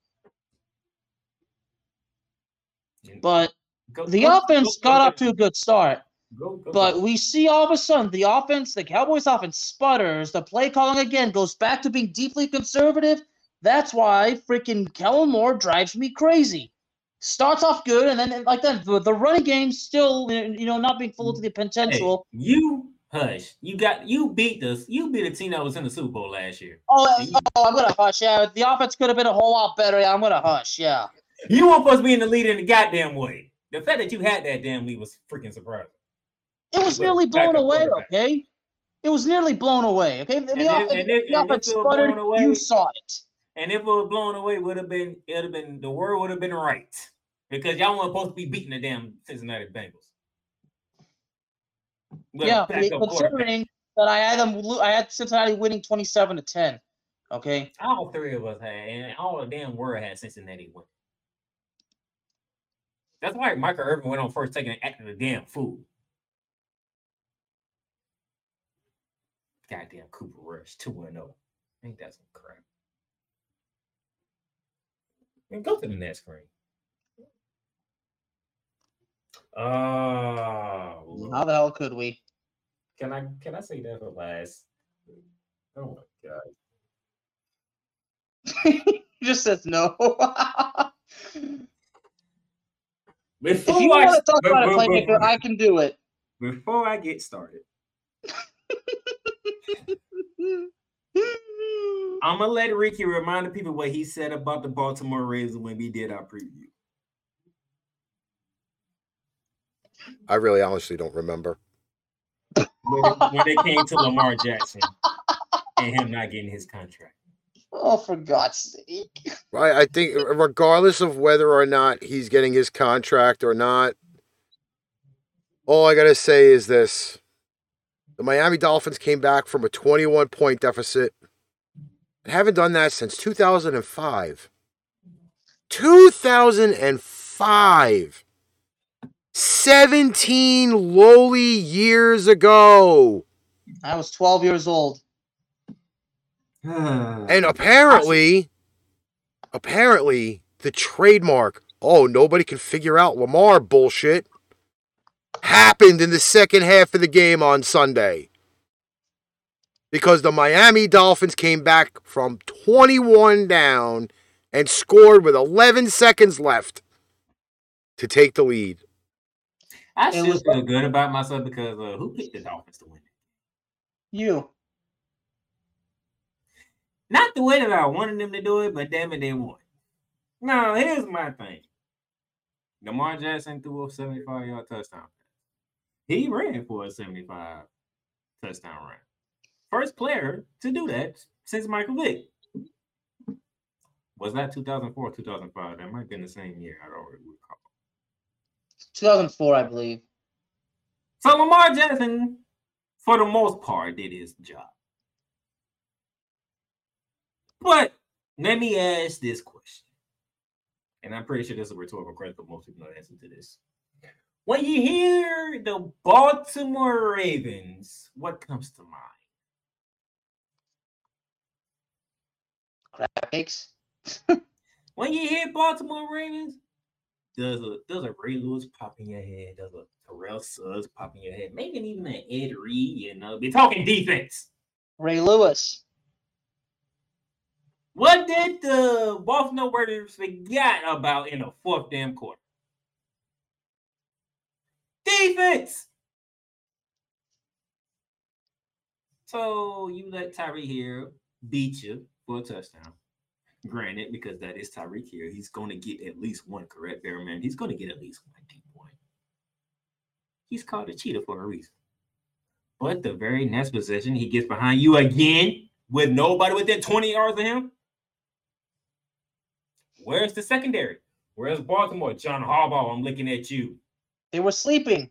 but Go- the go- offense go- got go- off to a good start. But we see all of a sudden the offense, the Cowboys offense sputters. The play calling again goes back to being deeply conservative. That's why freaking Kellen Moore drives me crazy. Starts off good, and then like that, the, the running game still, you know, not being full to mm. the Hey, potential. you Hush. You got you beat us. You beat a team that was in the Super Bowl last year. Oh, you- oh, I'm gonna hush. Yeah, the offense could have been a whole lot better. Yeah, I'm gonna hush. Yeah. You weren't supposed to be in the lead in the goddamn way. The fact that you had that damn lead was freaking surprising. It was With nearly blown away. Okay. It was nearly blown away. Okay. The, And the if- off- and if- the if offense sputtered. away- You saw it. And if it was blown away, would have been it would have been the word would have been right. Because y'all weren't supposed to be beating the damn Cincinnati Bengals. A yeah, considering that I had them, I had Cincinnati winning twenty-seven to ten. Okay. All three of us had, and all the damn world had Cincinnati win. That's why Michael Irvin went on first taking an act of damn fool. Goddamn Cooper Rush, 2 0. Ain't that some crap? And go to the next screen. Oh, How the hell could we? can I can I say that for last? Oh my god. he just says no. if you I, want to talk be- about a playmaker, be- I can do it. before I get started, I'm gonna let Ricky remind the people what he said about the Baltimore Ravens when we did our preview. I really honestly don't remember. When, when they came to Lamar Jackson and him not getting his contract. Oh, for God's sake! I, I think regardless of whether or not he's getting his contract or not, all I gotta say is this. The Miami Dolphins came back from a 21 point deficit and haven't done that since 2005. 2005. 17 lowly years ago. I was twelve years old. And apparently, apparently, the trademark, oh, nobody can figure out Lamar bullshit, happened in the second half of the game on Sunday. Because the Miami Dolphins came back from 21 down and scored with 11 seconds left to take the lead. I It still was- feel good about myself because uh, who picked the Dolphins to win? it? You. Not the way that I wanted them to do it, but damn it, they won. Now, here's my thing. Lamar Jackson threw a 75 yard touchdown. He ran for a 75 touchdown run. First player to do that since Michael Vick. Was that 2004 or 2005? That might have been the same year. I don't really recall. 2004, I believe. So Lamar Jackson, for the most part, did his job. But let me ask this question. And I'm pretty sure this is a rhetorical question, but most people the answer to this. When you hear the Baltimore Ravens, what comes to mind? Crab cakes. When you hear Baltimore Ravens, does a does a Ray Lewis pop in your head? Does a Terrell Suggs pop in your head? Maybe even an Ed Reed, you know. We're talking defense. Ray Lewis. What did the Baltimore Ravens forget about in the fourth damn quarter? Defense. So you let Tyreek Hill beat you for a touchdown. Granted, because that is Tyreek Hill, he's going to get at least one correct there, man. He's going to get at least one deep point. He's called a cheater for a reason. But the very next possession, he gets behind you again with nobody within 20 yards of him. Where's the secondary? Where's Baltimore? John Harbaugh, I'm looking at you. They were sleeping.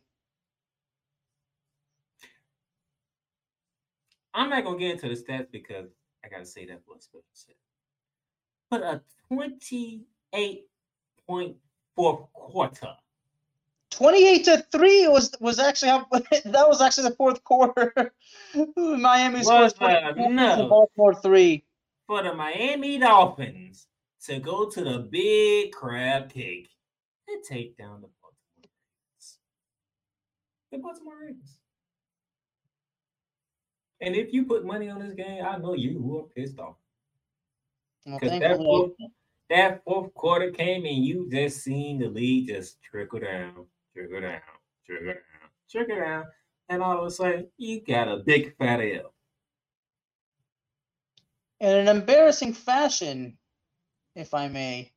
I'm not gonna get into the stats because I gotta say that for a special set. But a 28 point fourth quarter. 28 to 3 was was actually how that was actually the fourth quarter. Miami Was scores? 24 No. Baltimore 3. for the Miami Dolphins to go to the big crab cake and take down the Baltimore Ravens. The Baltimore Ravens. And if you put money on this game, I know you were pissed off. Because that fourth, that fourth quarter came and you just seen the lead just trickle down, trickle down, trickle down, trickle down. and all of a sudden you got a big fat L. In an embarrassing fashion, if I may.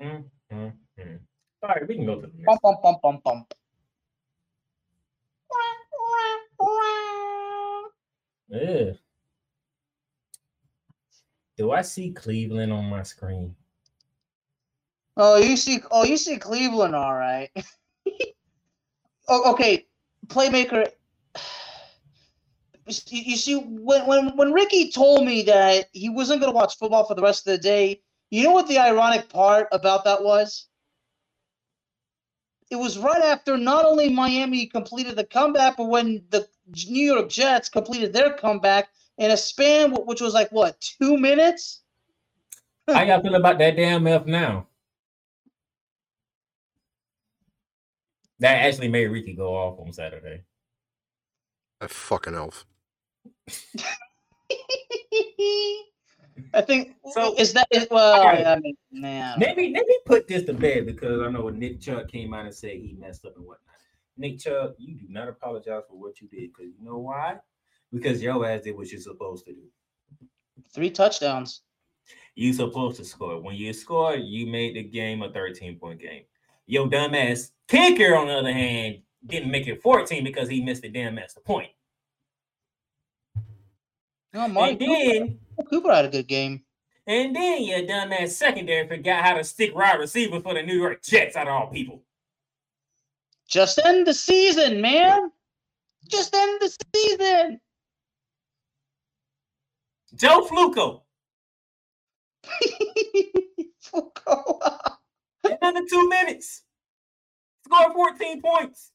Mm, mm, mm. All right, we can go to the next. Bump, bump, bump, bump, bump. Ugh. Do I see Cleveland on my screen? Oh, you see, oh, you see Cleveland, all right. oh, okay, playmaker. You see, when when when Ricky told me that he wasn't going to watch football for the rest of the day, you know what the ironic part about that was? It was right after not only Miami completed the comeback, but when the New York Jets completed their comeback in a span which was like what two minutes. How y'all feel about that damn F now? That actually made Ricky go off on Saturday. That fucking elf. I think So- is that is, well. Alright. I mean, man. Maybe maybe put this to bed because I know when Nick Chubb came out and said he messed up and whatnot. Nick Chubb, you do not apologize for what you did because you know why? Because your ass did what you're supposed to do. Three touchdowns. You supposed to score. When you score, you made the game a 13 point game. Your dumbass kicker, on the other hand, didn't make it 14 because he missed the damn extra point. No, Marty and Cooper, then, Cooper had a good game. and then your dumbass secondary forgot how to stick wide receiver for the New York Jets out of all people. Just end the season, man. Just end the season. Joe Flacco, in under two minutes, scored 14 points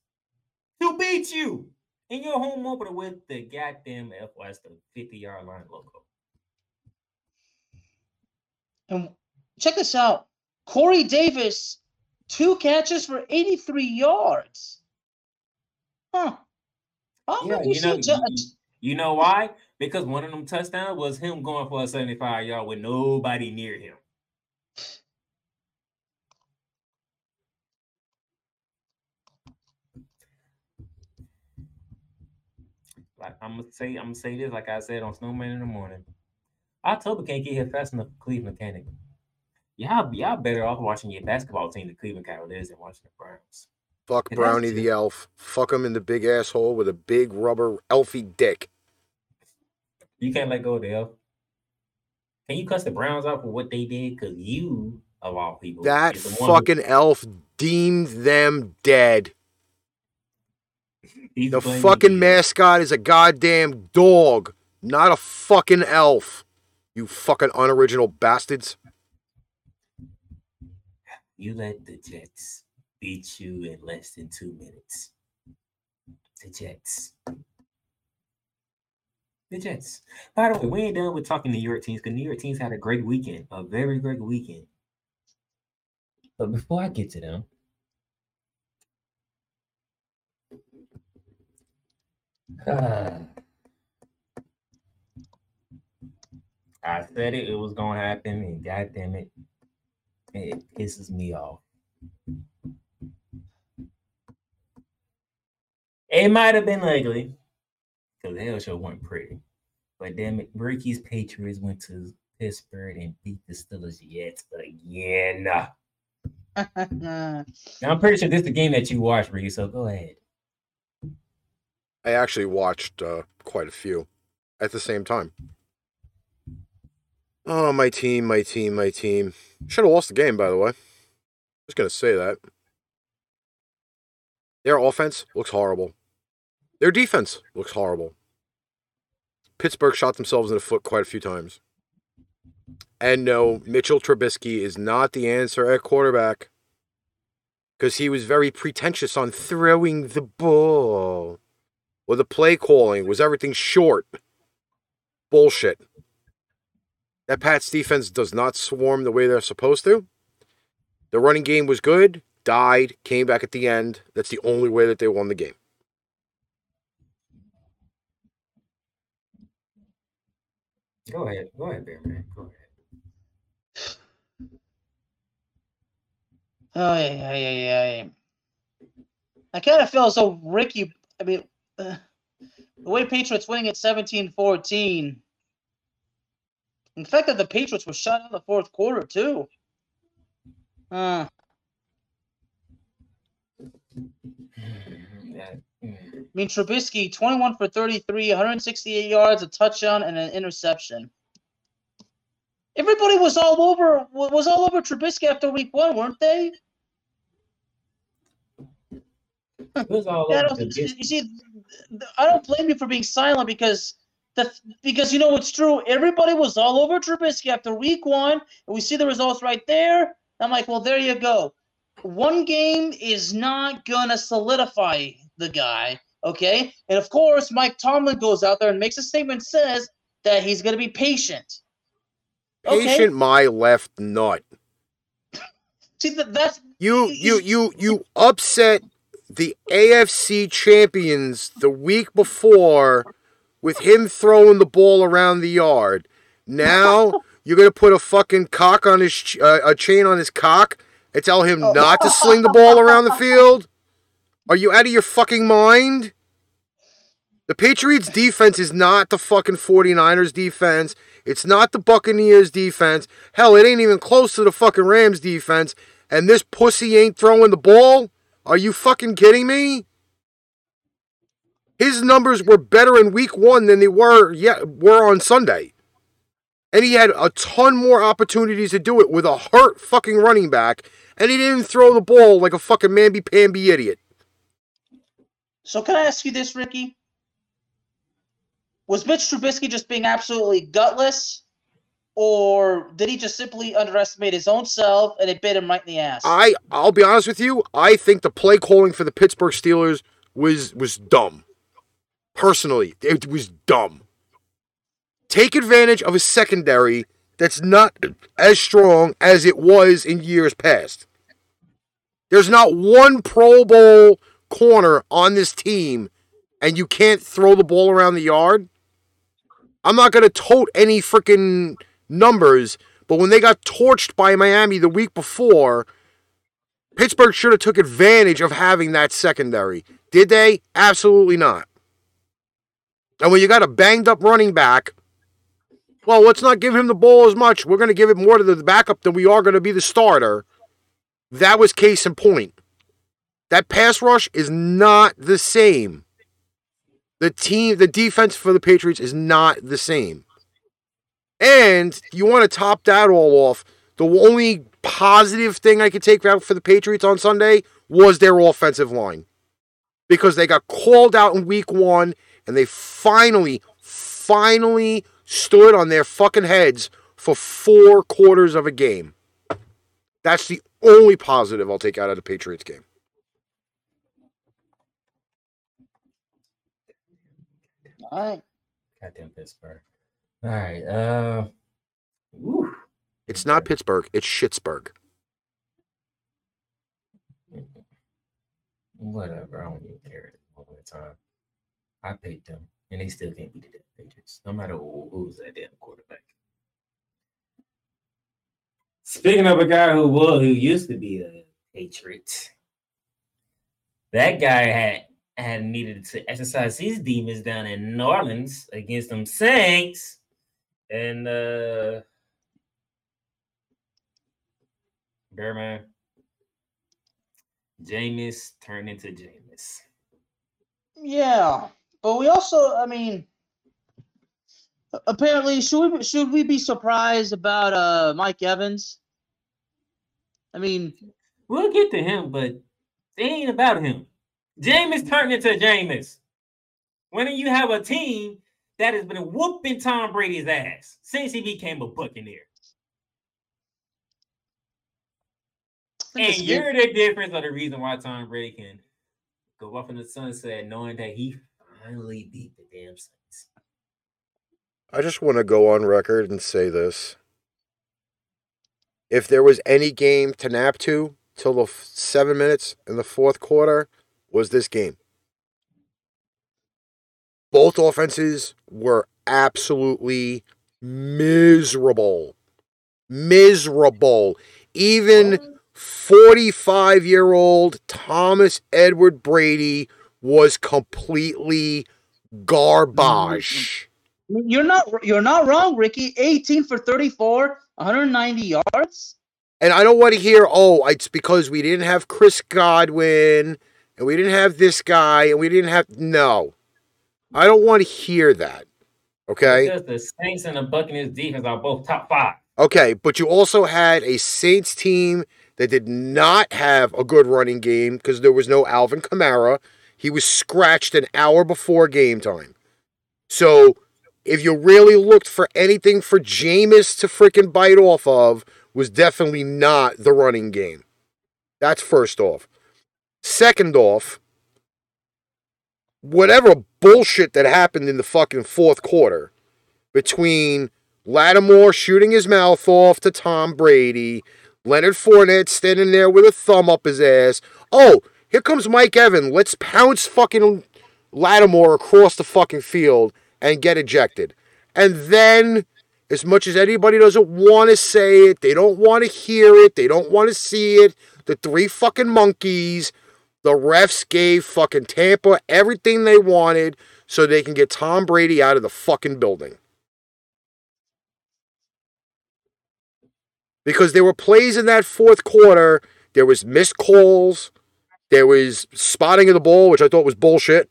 to beat you in your home opener with the goddamn FY's the 50 yard line logo. and check this out. Corey Davis, two catches for 83 yards. Huh. Yeah, you you know, you, you know why? Because one of them touchdowns was him going for a 75 yard with nobody near him. Like I'm gonna say, I'm gonna say this, like I said on Snowman in the morning. October can't get here fast enough for Cleveland, can it? Y'all, y'all better off watching your basketball team, the Cleveland Cavaliers, than watching the Browns. Fuck Brownie the elf. Fuck him in the big asshole with a big rubber elfy dick. You can't let go of the elf. Can you cuss the Browns out for what they did? Because you, of all people, that one who- fucking elf deemed them dead. he's The fucking you. mascot is a goddamn dog, not a fucking elf. You fucking unoriginal bastards. You let the Jets beat you in less than two minutes. The Jets. The Jets. By the way, we ain't done with talking New York teams because New York teams had a great weekend, a very great weekend. But before I get to them, I said it, it was gonna happen, and god damn it, it pisses me off. It might have been ugly, because the hell show wasn't pretty. But damn it, Ricky's Patriots went to Pittsburgh and beat the Steelers yet again. Now, I'm pretty sure this is the game that you watched, Ricky. So go ahead. I actually watched uh, quite a few at the same time. Oh, my team, my team, my team. Should have lost the game, by the way. Just gonna say that. Their offense looks horrible. Their defense looks horrible. Pittsburgh shot themselves in the foot quite a few times. And no, Mitchell Trubisky is not the answer at quarterback. Because he was very pretentious on throwing the ball. Or the play calling. Was everything short? Bullshit. That Pats defense does not swarm the way they're supposed to. The running game was good, died, came back at the end. That's the only way that they won the game. Go ahead. Go ahead, Bear Man. Go ahead. Oh yeah, yeah, yeah, yeah. I kind of feel so Ricky. I mean, uh, the way Patriots winning at 17-14. In fact, that the Patriots were shut out in the fourth quarter too. Uh, Yeah. I mean, Trubisky, 21 for 33, 168 yards, a touchdown, and an interception. Everybody was all over wa- was all over Trubisky after week one, weren't they? It was all I over don't, you see, I don't blame you for being silent because the because you know it's true. Everybody was all over Trubisky after week one, and we see the results right there. I'm like, well, there you go. One game is not gonna solidify the guy, okay? And of course, Mike Tomlin goes out there and makes a statement, says that he's gonna be patient. Okay. Patient my left nut. See, that that's You you you you upset the AFC champions the week before with him throwing the ball around the yard. Now you're gonna put a fucking cock on his ch- uh, a chain on his cock and tell him not to sling the ball around the field. Are you out of your fucking mind? The Patriots defense is not the fucking 49ers defense. It's not the Buccaneers defense. Hell, it ain't even close to the fucking Rams defense. And this pussy ain't throwing the ball? Are you fucking kidding me? His numbers were better in week one than they were yeah, were on Sunday. And he had a ton more opportunities to do it with a hurt fucking running back, and he didn't throw the ball like a fucking mamby pamby idiot. So can I ask you this, Ricky? Was Mitch Trubisky just being absolutely gutless, or did he just simply underestimate his own self and it bit him right in the ass? I I'll be honest with you. I think the play calling for the Pittsburgh Steelers was was dumb. Personally, it was dumb. Take advantage of a secondary that's not as strong as it was in years past. There's not one Pro Bowl corner on this team, and you can't throw the ball around the yard. I'm not going to tote any freaking numbers, but when they got torched by Miami the week before, Pittsburgh should have took advantage of having that secondary. Did they? Absolutely not. And when you got a banged up running back, well, let's not give him the ball as much. We're going to give it more to the backup than we are going to be the starter. That was case in point. That pass rush is not the same. The team, the defense for the Patriots is not the same. And you want to top that all off. The only positive thing I could take out for the Patriots on Sunday was their offensive line. Because they got called out in week one and they finally, finally stood on their fucking heads for four quarters of a game. That's the only positive I'll take out of the Patriots game. All right. Goddamn Pittsburgh. All right. Uh, whew. It's not Pittsburgh, it's Schittsburg. Whatever. I don't even care all the time. I paid them, and they still can't beat the damn Patriots, no matter who, who's that damn quarterback. Speaking of a guy who was who used to be a Patriot, that guy had had needed to exercise his demons down in New Orleans against them Saints, and uh, Bearman. Jameis turned into Jameis. Yeah, but we also, I mean, apparently, should we should we be surprised about uh Mike Evans? I mean, We'll get to him, but it ain't about him. Jameis turned into Jameis. When you have a team that has been whooping Tom Brady's ass since he became a Buccaneer. I think And you're the difference of the reason why Tom Brady can go off in the sunset knowing that he finally beat the damn Saints. I just want to go on record and say this. If there was any game to nap to till the f- seven minutes in the fourth quarter, was this game. Both offenses were absolutely miserable. Miserable. Even 45 year old Thomas Edward Brady was completely garbage. Mm-hmm. You're not you're not wrong, Ricky. 18 for 34, 190 yards. And I don't want to hear, oh, it's because we didn't have Chris Godwin and we didn't have this guy and we didn't have no. I don't want to hear that. Okay. Because the Saints and the Buccaneers defense are both top five. Okay, but you also had a Saints team that did not have a good running game because there was no Alvin Kamara. He was scratched an hour before game time. So if you really looked for anything for Jameis to freaking bite off of, was definitely not the running game. That's first off. Second off, whatever bullshit that happened in the fucking fourth quarter between Lattimore shooting his mouth off to Tom Brady, Leonard Fournette standing there with a thumb up his ass. Oh, here comes Mike Evan. Let's pounce fucking Lattimore across the fucking field and get ejected. And then, as much as anybody doesn't want to say it, they don't want to hear it, they don't want to see it, the three fucking monkeys, the refs gave fucking Tampa everything they wanted so they can get Tom Brady out of the fucking building. Because there were plays in that fourth quarter, there was missed calls, there was spotting of the ball, which I thought was bullshit.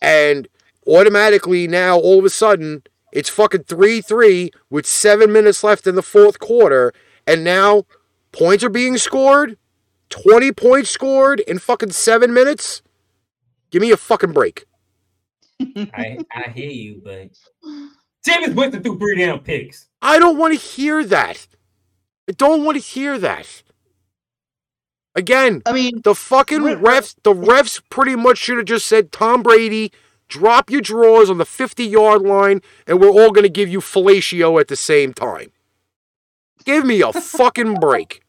And automatically now, all of a sudden, it's fucking 3 3 with seven minutes left in the fourth quarter. And now points are being scored. 20 points scored in fucking seven minutes. Give me a fucking break. I I hear you, but Jameis Winston threw three damn picks. I don't want to hear that. I don't want to hear that. Again, I mean, the fucking refs, the refs pretty much should have just said, Tom Brady, drop your drawers on the 50 yard line, and we're all going to give you fellatio at the same time. Give me a fucking break.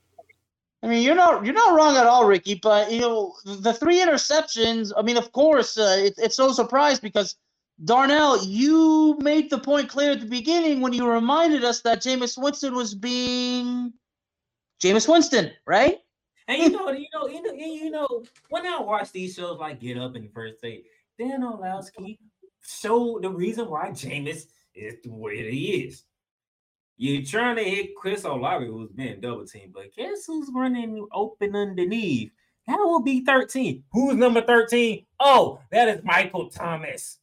I mean, you're not you're not wrong at all, Ricky. But you know, the three interceptions. I mean, of course, uh, it, it's no surprise because Darnell, you made the point clear at the beginning when you reminded us that Jameis Winston was being Jameis Winston, right? And you know, you know, you know, you know, when I watch these shows like Get Up and First Take, Dan Orlovsky showed the reason why Jameis is the way that he is. You're trying to hit Chris Olave, who's being double teamed, but guess who's running open underneath? That will be 13. Who's number 13? Oh, that is Michael Thomas.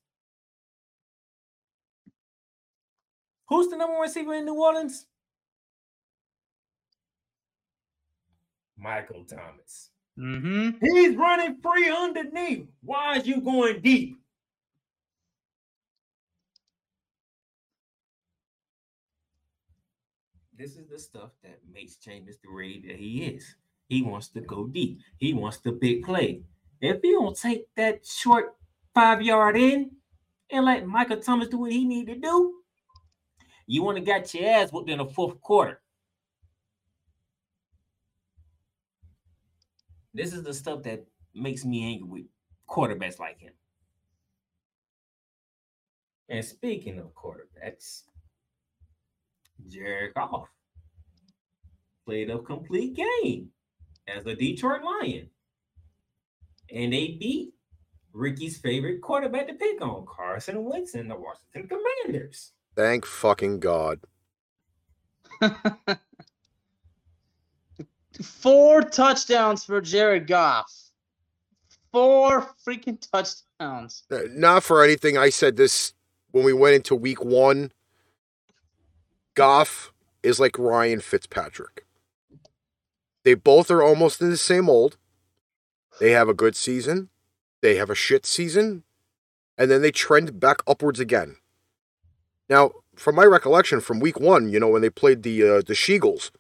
Who's the number one receiver in New Orleans? Michael Thomas. Mm-hmm. He's running free underneath. Why is you going deep? This is the stuff that makes Jameis the way that he is. He wants to go deep. He wants the big play. If you don't take that short five yard in and let Michael Thomas do what he need to do, you want to got your ass whooped in the fourth quarter. This is the stuff that makes me angry with quarterbacks like him. And speaking of quarterbacks, Jared Goff played a complete game as a Detroit Lion. And they beat Ricky's favorite quarterback to pick on, Carson Wentz and the Washington Commanders. Thank fucking God. Four touchdowns for Jared Goff. Four freaking touchdowns. Not for anything. I said this when we went into week one. Goff is like Ryan Fitzpatrick. They both are almost in the same mold. They have a good season, they have a shit season, and then they trend back upwards again. Now, from my recollection from week one, you know, when they played the uh, the Sheagles,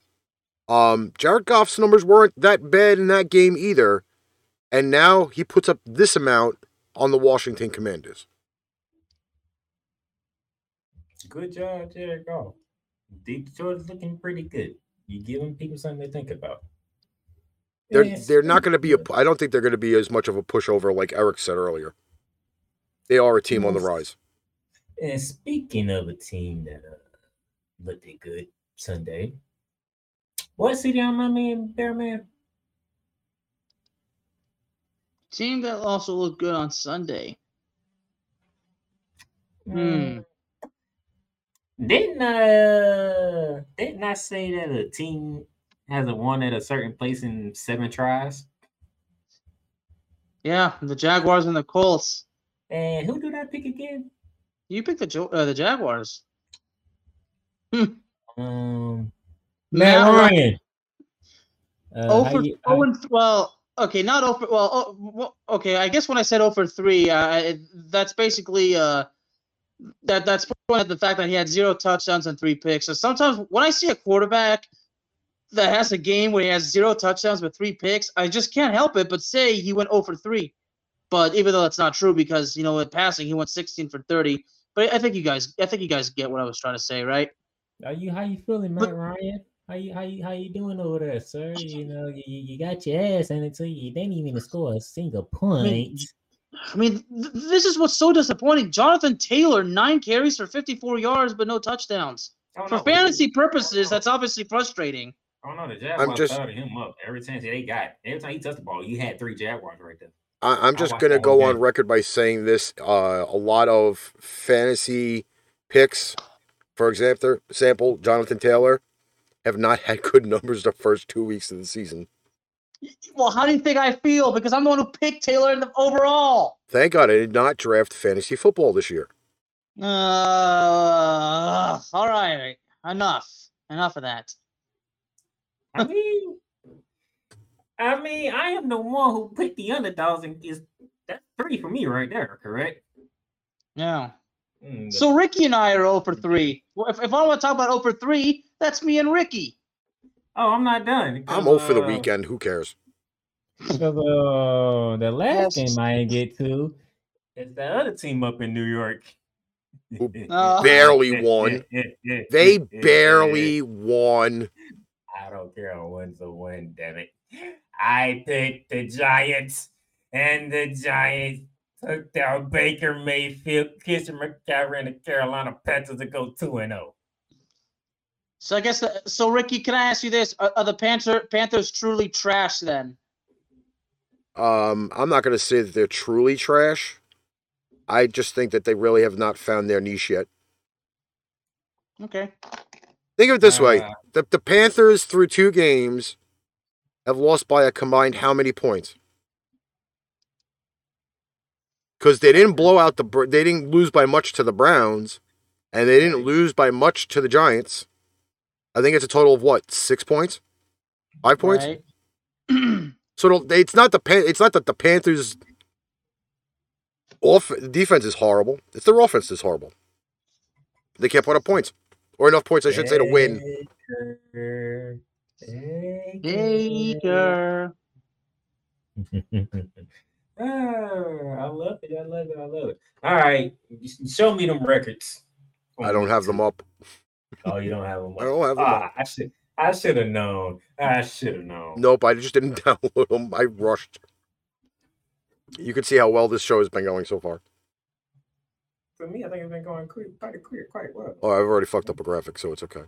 um, Jared Goff's numbers weren't that bad in that game either. And now he puts up this amount on the Washington Commanders. Good job, Jared Goff. Detroit's looking pretty good. You giving people something to think about. They're And they're not going to be a. speaking I don't think they're going to be as much of a pushover like Eric said earlier. They are a team on the rise. And speaking of a team that uh, looked good Sunday, what city on my man, Bear Man? Team that also looked good on Sunday. Hmm. Didn't uh didn't I say that a team hasn't won at a certain place in seven tries? Yeah, the Jaguars and the Colts. And who did I pick again? You picked the uh, the Jaguars. Um Matt Matt Ryan. Uh, Oh for you- oh and well, okay, not over. Well, oh, well, okay. I guess when I said oh for three, uh, that's basically uh, that that's pointing at the fact that he had zero touchdowns and three picks. So sometimes when I see a quarterback that has a game where he has zero touchdowns but three picks, I just can't help it but say he went oh for three. But even though that's not true, because you know with passing he went sixteen for thirty. But I think you guys, I think you guys get what I was trying to say, right? Are you how you feeling, But- Matt Ryan? How you how you how you doing over there, sir? You know, you, you got your ass handed to you. You didn't even score a single point. I mean, th- this is what's so disappointing. Jonathan Taylor, nine carries for 54 yards, but no touchdowns. Oh, For no, fantasy purposes, that's obviously frustrating. Oh no, the Jaguars just- started him up every time they got. Every time he touched the ball, you had three Jaguars right there. I, I'm just gonna go on record by saying this. Uh, a lot of fantasy picks, for example, sample Jonathan Taylor, have not had good numbers the first two weeks of the season. Well, how do you think I feel? Because I'm the one who picked Taylor in the overall. Thank God I did not draft fantasy football this year. Uh, all right, enough, enough of that. I mean, I mean, I am the one who picked the underdogs, and is that's three for me right there, correct? Yeah. Mm, the- So Ricky and I are over 3. Well, if, if I want to talk about over 3, that's me and Ricky. Oh, I'm not done. I'm because, 0 for the uh, weekend. Who cares? Because uh, the last Yes. game I didn't get to is the other team up in New York. Who barely won. They barely won. I don't care who wins a win, damn it. I picked the Giants, and the Giants took down Baker Mayfield, Christian McCaffrey, and the Carolina Panthers to go 2 and oh. 0. So I guess, the, so Ricky, can I ask you this? Are, are the Panther, Panthers truly trash then? Um, I'm not gonna say that they're truly trash. I just think that they really have not found their niche yet. Okay. Think of it this way: Uh, the the Panthers through two games have lost by a combined how many points? Because they didn't blow out the Br- they didn't lose by much to the Browns, and they didn't lose by much to the Giants. I think it's a total of what six points, five points. Right. So it'll- it's not the Pan- it's not that the Panthers off defense is horrible. It's their offense is horrible. They can't put up points or enough points, I should say, to win. Baker, Baker. Ah, I love it. I love it. I love it. All right, show me them records. I don't have them up. Oh, you don't have them. I don't have them Ah. I should. I should have known. I should have known. Nope, I just didn't download them. I rushed. You can see how well this show has been going so far. For me, I think it's been going quite, quite, quite, quite well. Oh, I've already fucked up a graphic, so it's okay.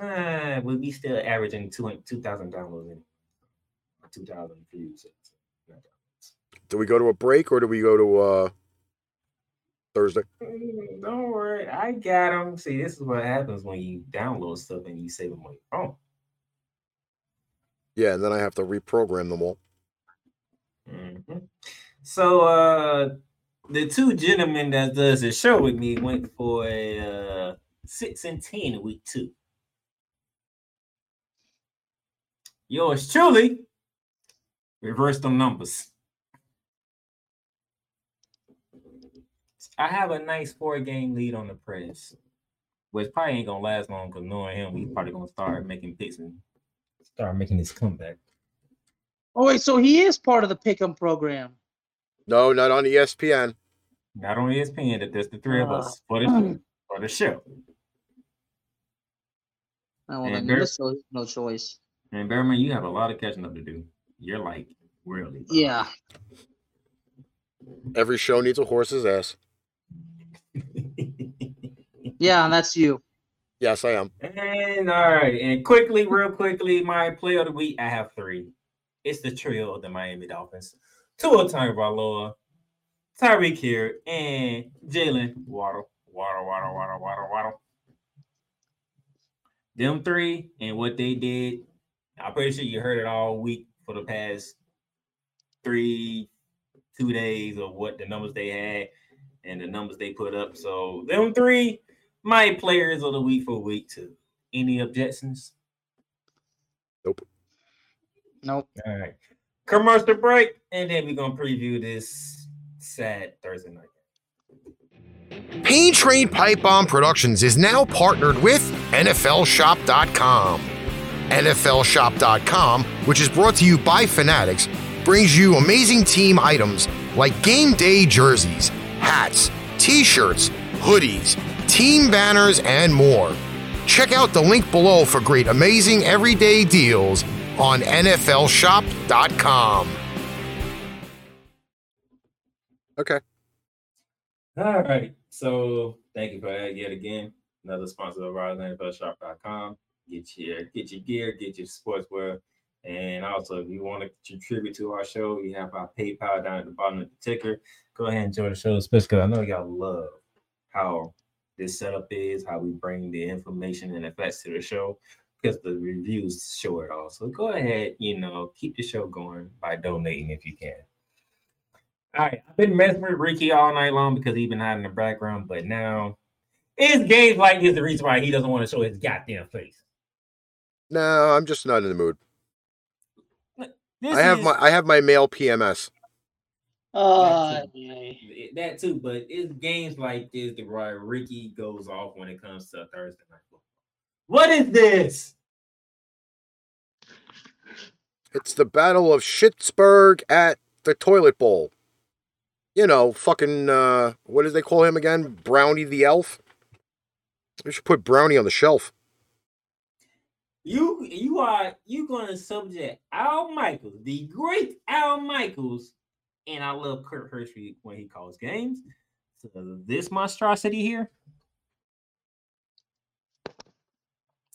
Ah, we'll be still averaging two 2,000 downloads in 2,000 views. Do we go to a break or do we go to uh Thursday? Mm, Don't worry, I got them. See, this is what happens when you download stuff and you save them on your phone. Yeah, and then I have to reprogram them all. Mhm. So uh the two gentlemen that does the show with me went for a uh six and ten week two. Yours truly reverse them numbers. I have a nice four game lead on the press, which probably ain't gonna last long because knowing him, he's probably gonna start making picks and start making his comeback. Oh, wait, so he is part of the Pick'em program. No, not on ESPN. Not on ESPN, that there's the three of us for the for the show. Well, And then Bear- there's no, no choice. And Bear Man, you have a lot of catching up to do. You're like really. Yeah. Every show needs a horse's ass. Yeah, and that's you. Yes, I am. and all right, and quickly, real quickly, my play of the week. I have three. It's the trio of the Miami Dolphins. Tua Tagovailoa, Tyreek Hill, and Jaylen Waddle. Waddle, Waddle, Waddle, Waddle, Waddle. Them three and what they did. I'm pretty sure you heard it all week for the past three, two days of what the numbers they had and the numbers they put up. So them three, my players of the week for week two. Any objections? Nope. Nope. All right. Commercial break, and then we're gonna preview this sad Thursday night. Pain Train Pipe Bomb Productions is now partnered with NFLShop.com. NFLShop.com, which is brought to you by Fanatics, brings you amazing team items like game day jerseys, hats, t shirts, hoodies, team banners, and more. Check out the link below for great, amazing everyday deals on NFLShop.com. Okay. All right. So thank you for that yet again. Another sponsor of ours, NFLShop.com. Get your get your gear, get your sportswear. And also, if you want to contribute to our show, we have our PayPal down at the bottom of the ticker. Go ahead and enjoy the show, especially because I know y'all love how this setup is, how we bring the information and effects to the show, because the reviews show it all. So go ahead, you know, keep the show going by donating if you can. All right, I've been messing with Ricky all night long because he's been hiding in the background, but now it's games like this the reason why he doesn't want to show his goddamn face. No, I'm just not in the mood. This I have is- my I have my male PMS. Uh, that too, but it's games like this that why Ricky goes off when it comes to Thursday night football. What is this? It's the Battle of Schittsburg at the Toilet Bowl. You know, fucking uh what do they call him again? Brownie the Elf? We should put Brownie on the shelf. You you are you gonna subject Al Michaels, the great Al Michaels, and I love Kirk Herbstreit when he calls games. So this monstrosity here.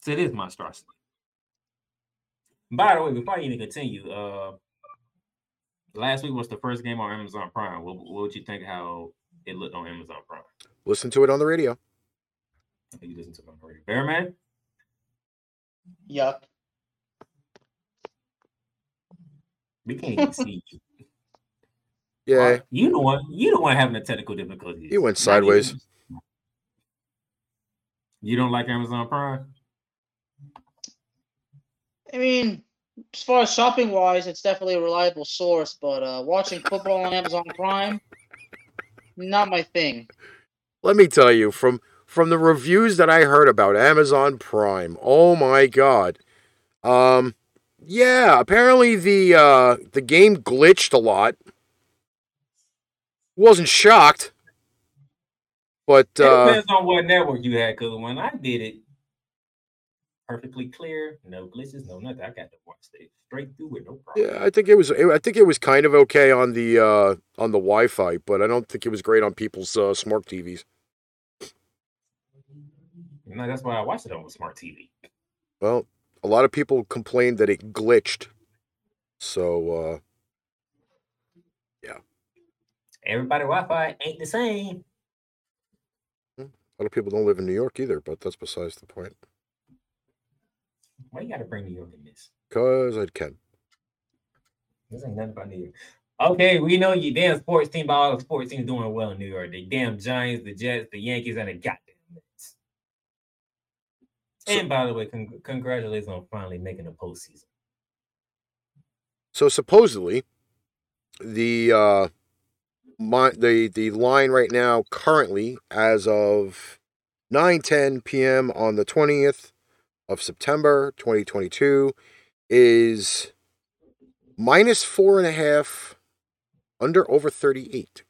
So this monstrosity. By the way, before you even continue, uh last week was the first game on Amazon Prime. What, what would you think how it looked on Amazon Prime? Listen to it on the radio. I think you listen to it on the radio. Bear Man? yuck. We can't even see you. Yeah. You don't want you don't want having a technical difficulty. You went sideways. You don't like Amazon Prime? I mean, as far as shopping wise, it's definitely a reliable source, but uh, watching football on Amazon Prime, not my thing. Let me tell you, from from the reviews that I heard about Amazon Prime, oh my god. Um yeah, apparently the uh the game glitched a lot. Wasn't shocked. But It uh depends on what network you had. Because when I did it, perfectly clear, no glitches, no nothing. I got to watch it straight through with no problem. yeah, I think it was I think it was kind of okay on the uh on the Wi-Fi, but I don't think it was great on people's uh, smart TVs. No, that's why I watched it on a smart TV. Well, a lot of people complained that it glitched. So uh Everybody Wi-Fi ain't the same. a lot of people don't live in New York either, but that's besides the point. Why you got to bring New York in this? Cause I can. This ain't nothing about New York. Okay, we know you damn sports team, but all the sports teams doing well in New York. The damn Giants, the Jets, the Yankees, and the goddamn Mets. So- And by the way, con- congratulations on finally making the postseason. So supposedly, the uh, my, the the line right now, currently as of 9:10 p.m. on the 20th of September 2022, is minus four and a half, under over 38.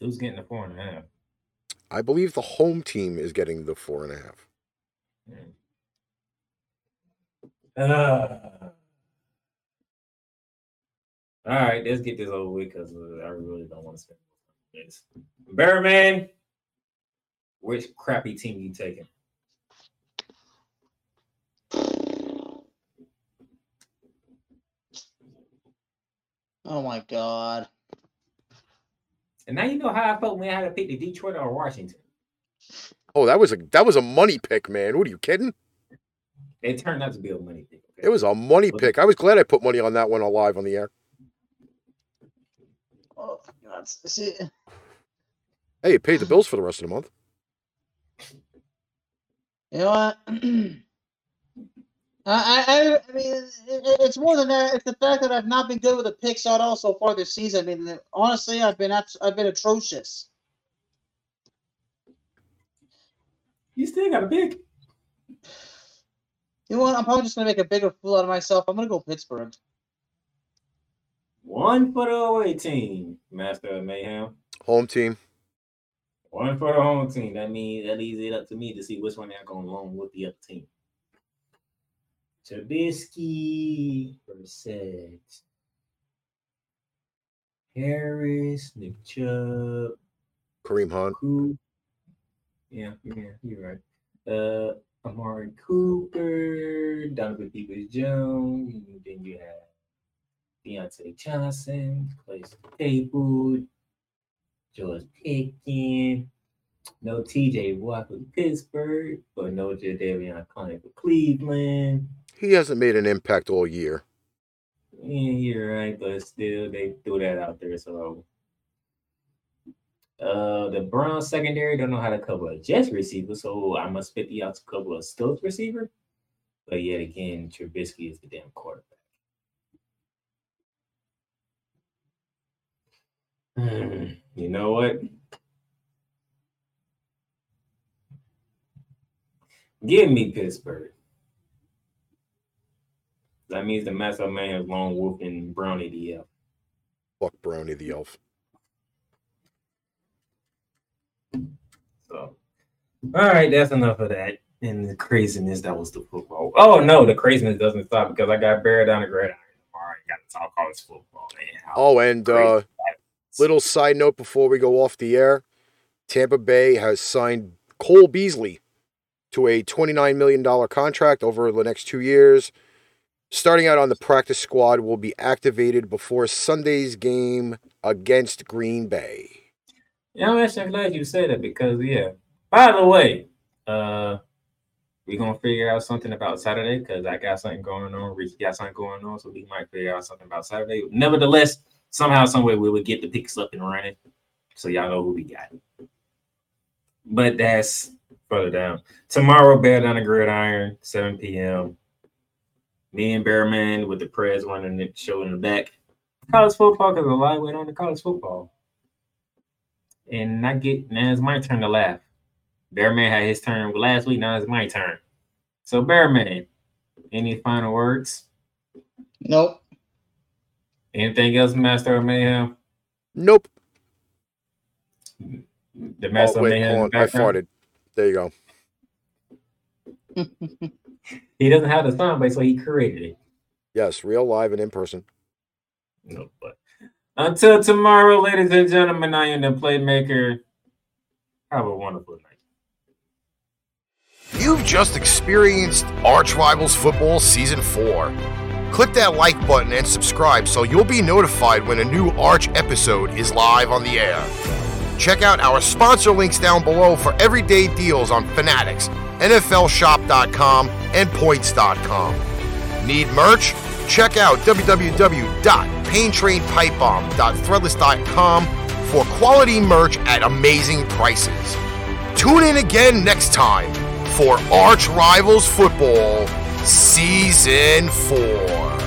Who's getting the four and a half? I believe the home team is getting the four and a half. Uh, all right, let's get this over with because uh, I really don't want to spend more time on this. Bear Man, which crappy team you taking? Oh my god. And now you know how I felt when I had to pick the Detroit or Washington. Oh, that was a that was a money pick, man. What are you kidding? It turned out to be a money pick. Okay? It was a money pick. I was glad I put money on that one alive on the air. God. See, Hey, it paid the bills for the rest of the month. you know what? I, I, I I mean, it, it- it's more than that. It's the fact that I've not been good with the picks at all so far this season. I mean, uh, honestly, I've been I've been atrocious. You still got a pick. You know what? I'm probably just gonna make a bigger fool out of myself. I'm gonna go Pittsburgh. One for the away team, Master of Mayhem. Home team. One for the home team. That means that leaves it up to me to see which one they're going along with the other team. Trubisky versus Harris, Nick Chubb, Kareem Hunt. Coop. Yeah, yeah, you're right. Uh, Amari Cooper, Donovan Peoples Jones. Then you have Diontae Johnson, Clay Staples, George Pickens. No TJ Watt for Pittsburgh, but no Jadeveon Clowney for Cleveland. He hasn't made an impact all year. Yeah, you're right, but still they threw that out there. So uh the Browns secondary don't know how to cover a Jets receiver, so I must fit the out to cover a Stokes receiver. But yet again, Trubisky is the damn quarterback. You know what? Give me Pittsburgh. That means the Master Man is Lone Wolf and Brownie the Elf. Fuck Brownie the Elf. So, all right, that's enough of that. And the craziness that was the football. Oh no, the craziness doesn't stop because I got buried down the gridiron. All right, got to talk college football, man. How Oh, and uh. Little side note before we go off the air Tampa Bay has signed Cole Beasley to a $29 million contract over the next two years. Starting out on the practice squad will be activated before Sunday's game against Green Bay. Yeah, I'm actually glad you said that because yeah. By the way, uh, we gonna figure out something about Saturday because I got something going on. Rich got something going on, so we might figure out something about Saturday. Nevertheless, somehow, someway, we would get the picks up and running, so y'all know who we got. But that's further down. Tomorrow, Bear down the gridiron, 7 p.m. Me and Bear Man with the press running the show in the back. College football because a lot went on to college football and I get now it's my turn to laugh. Bear Man had his turn last week. Now it's my turn. So Bear Man, any final words? Nope. Anything else, Master of Mayhem? Nope. The Oh, Master of wait, Mayhem. on. I background? farted. There you go. He doesn't have the sound bite, so he created it. Yes, real live and in person. No, but until tomorrow, ladies and gentlemen, I am the playmaker. Have a wonderful night. You've just experienced Arch Rivals Football Season 4. Click that like button and subscribe so you'll be notified when a new Arch episode is live on the air. Check out our sponsor links down below for everyday deals on Fanatics, NFLShop.com, and Points.com. Need merch? Check out www.paintrainpipebomb.threadless.com for quality merch at amazing prices. Tune in again next time for Arch Rivals Football Season 4.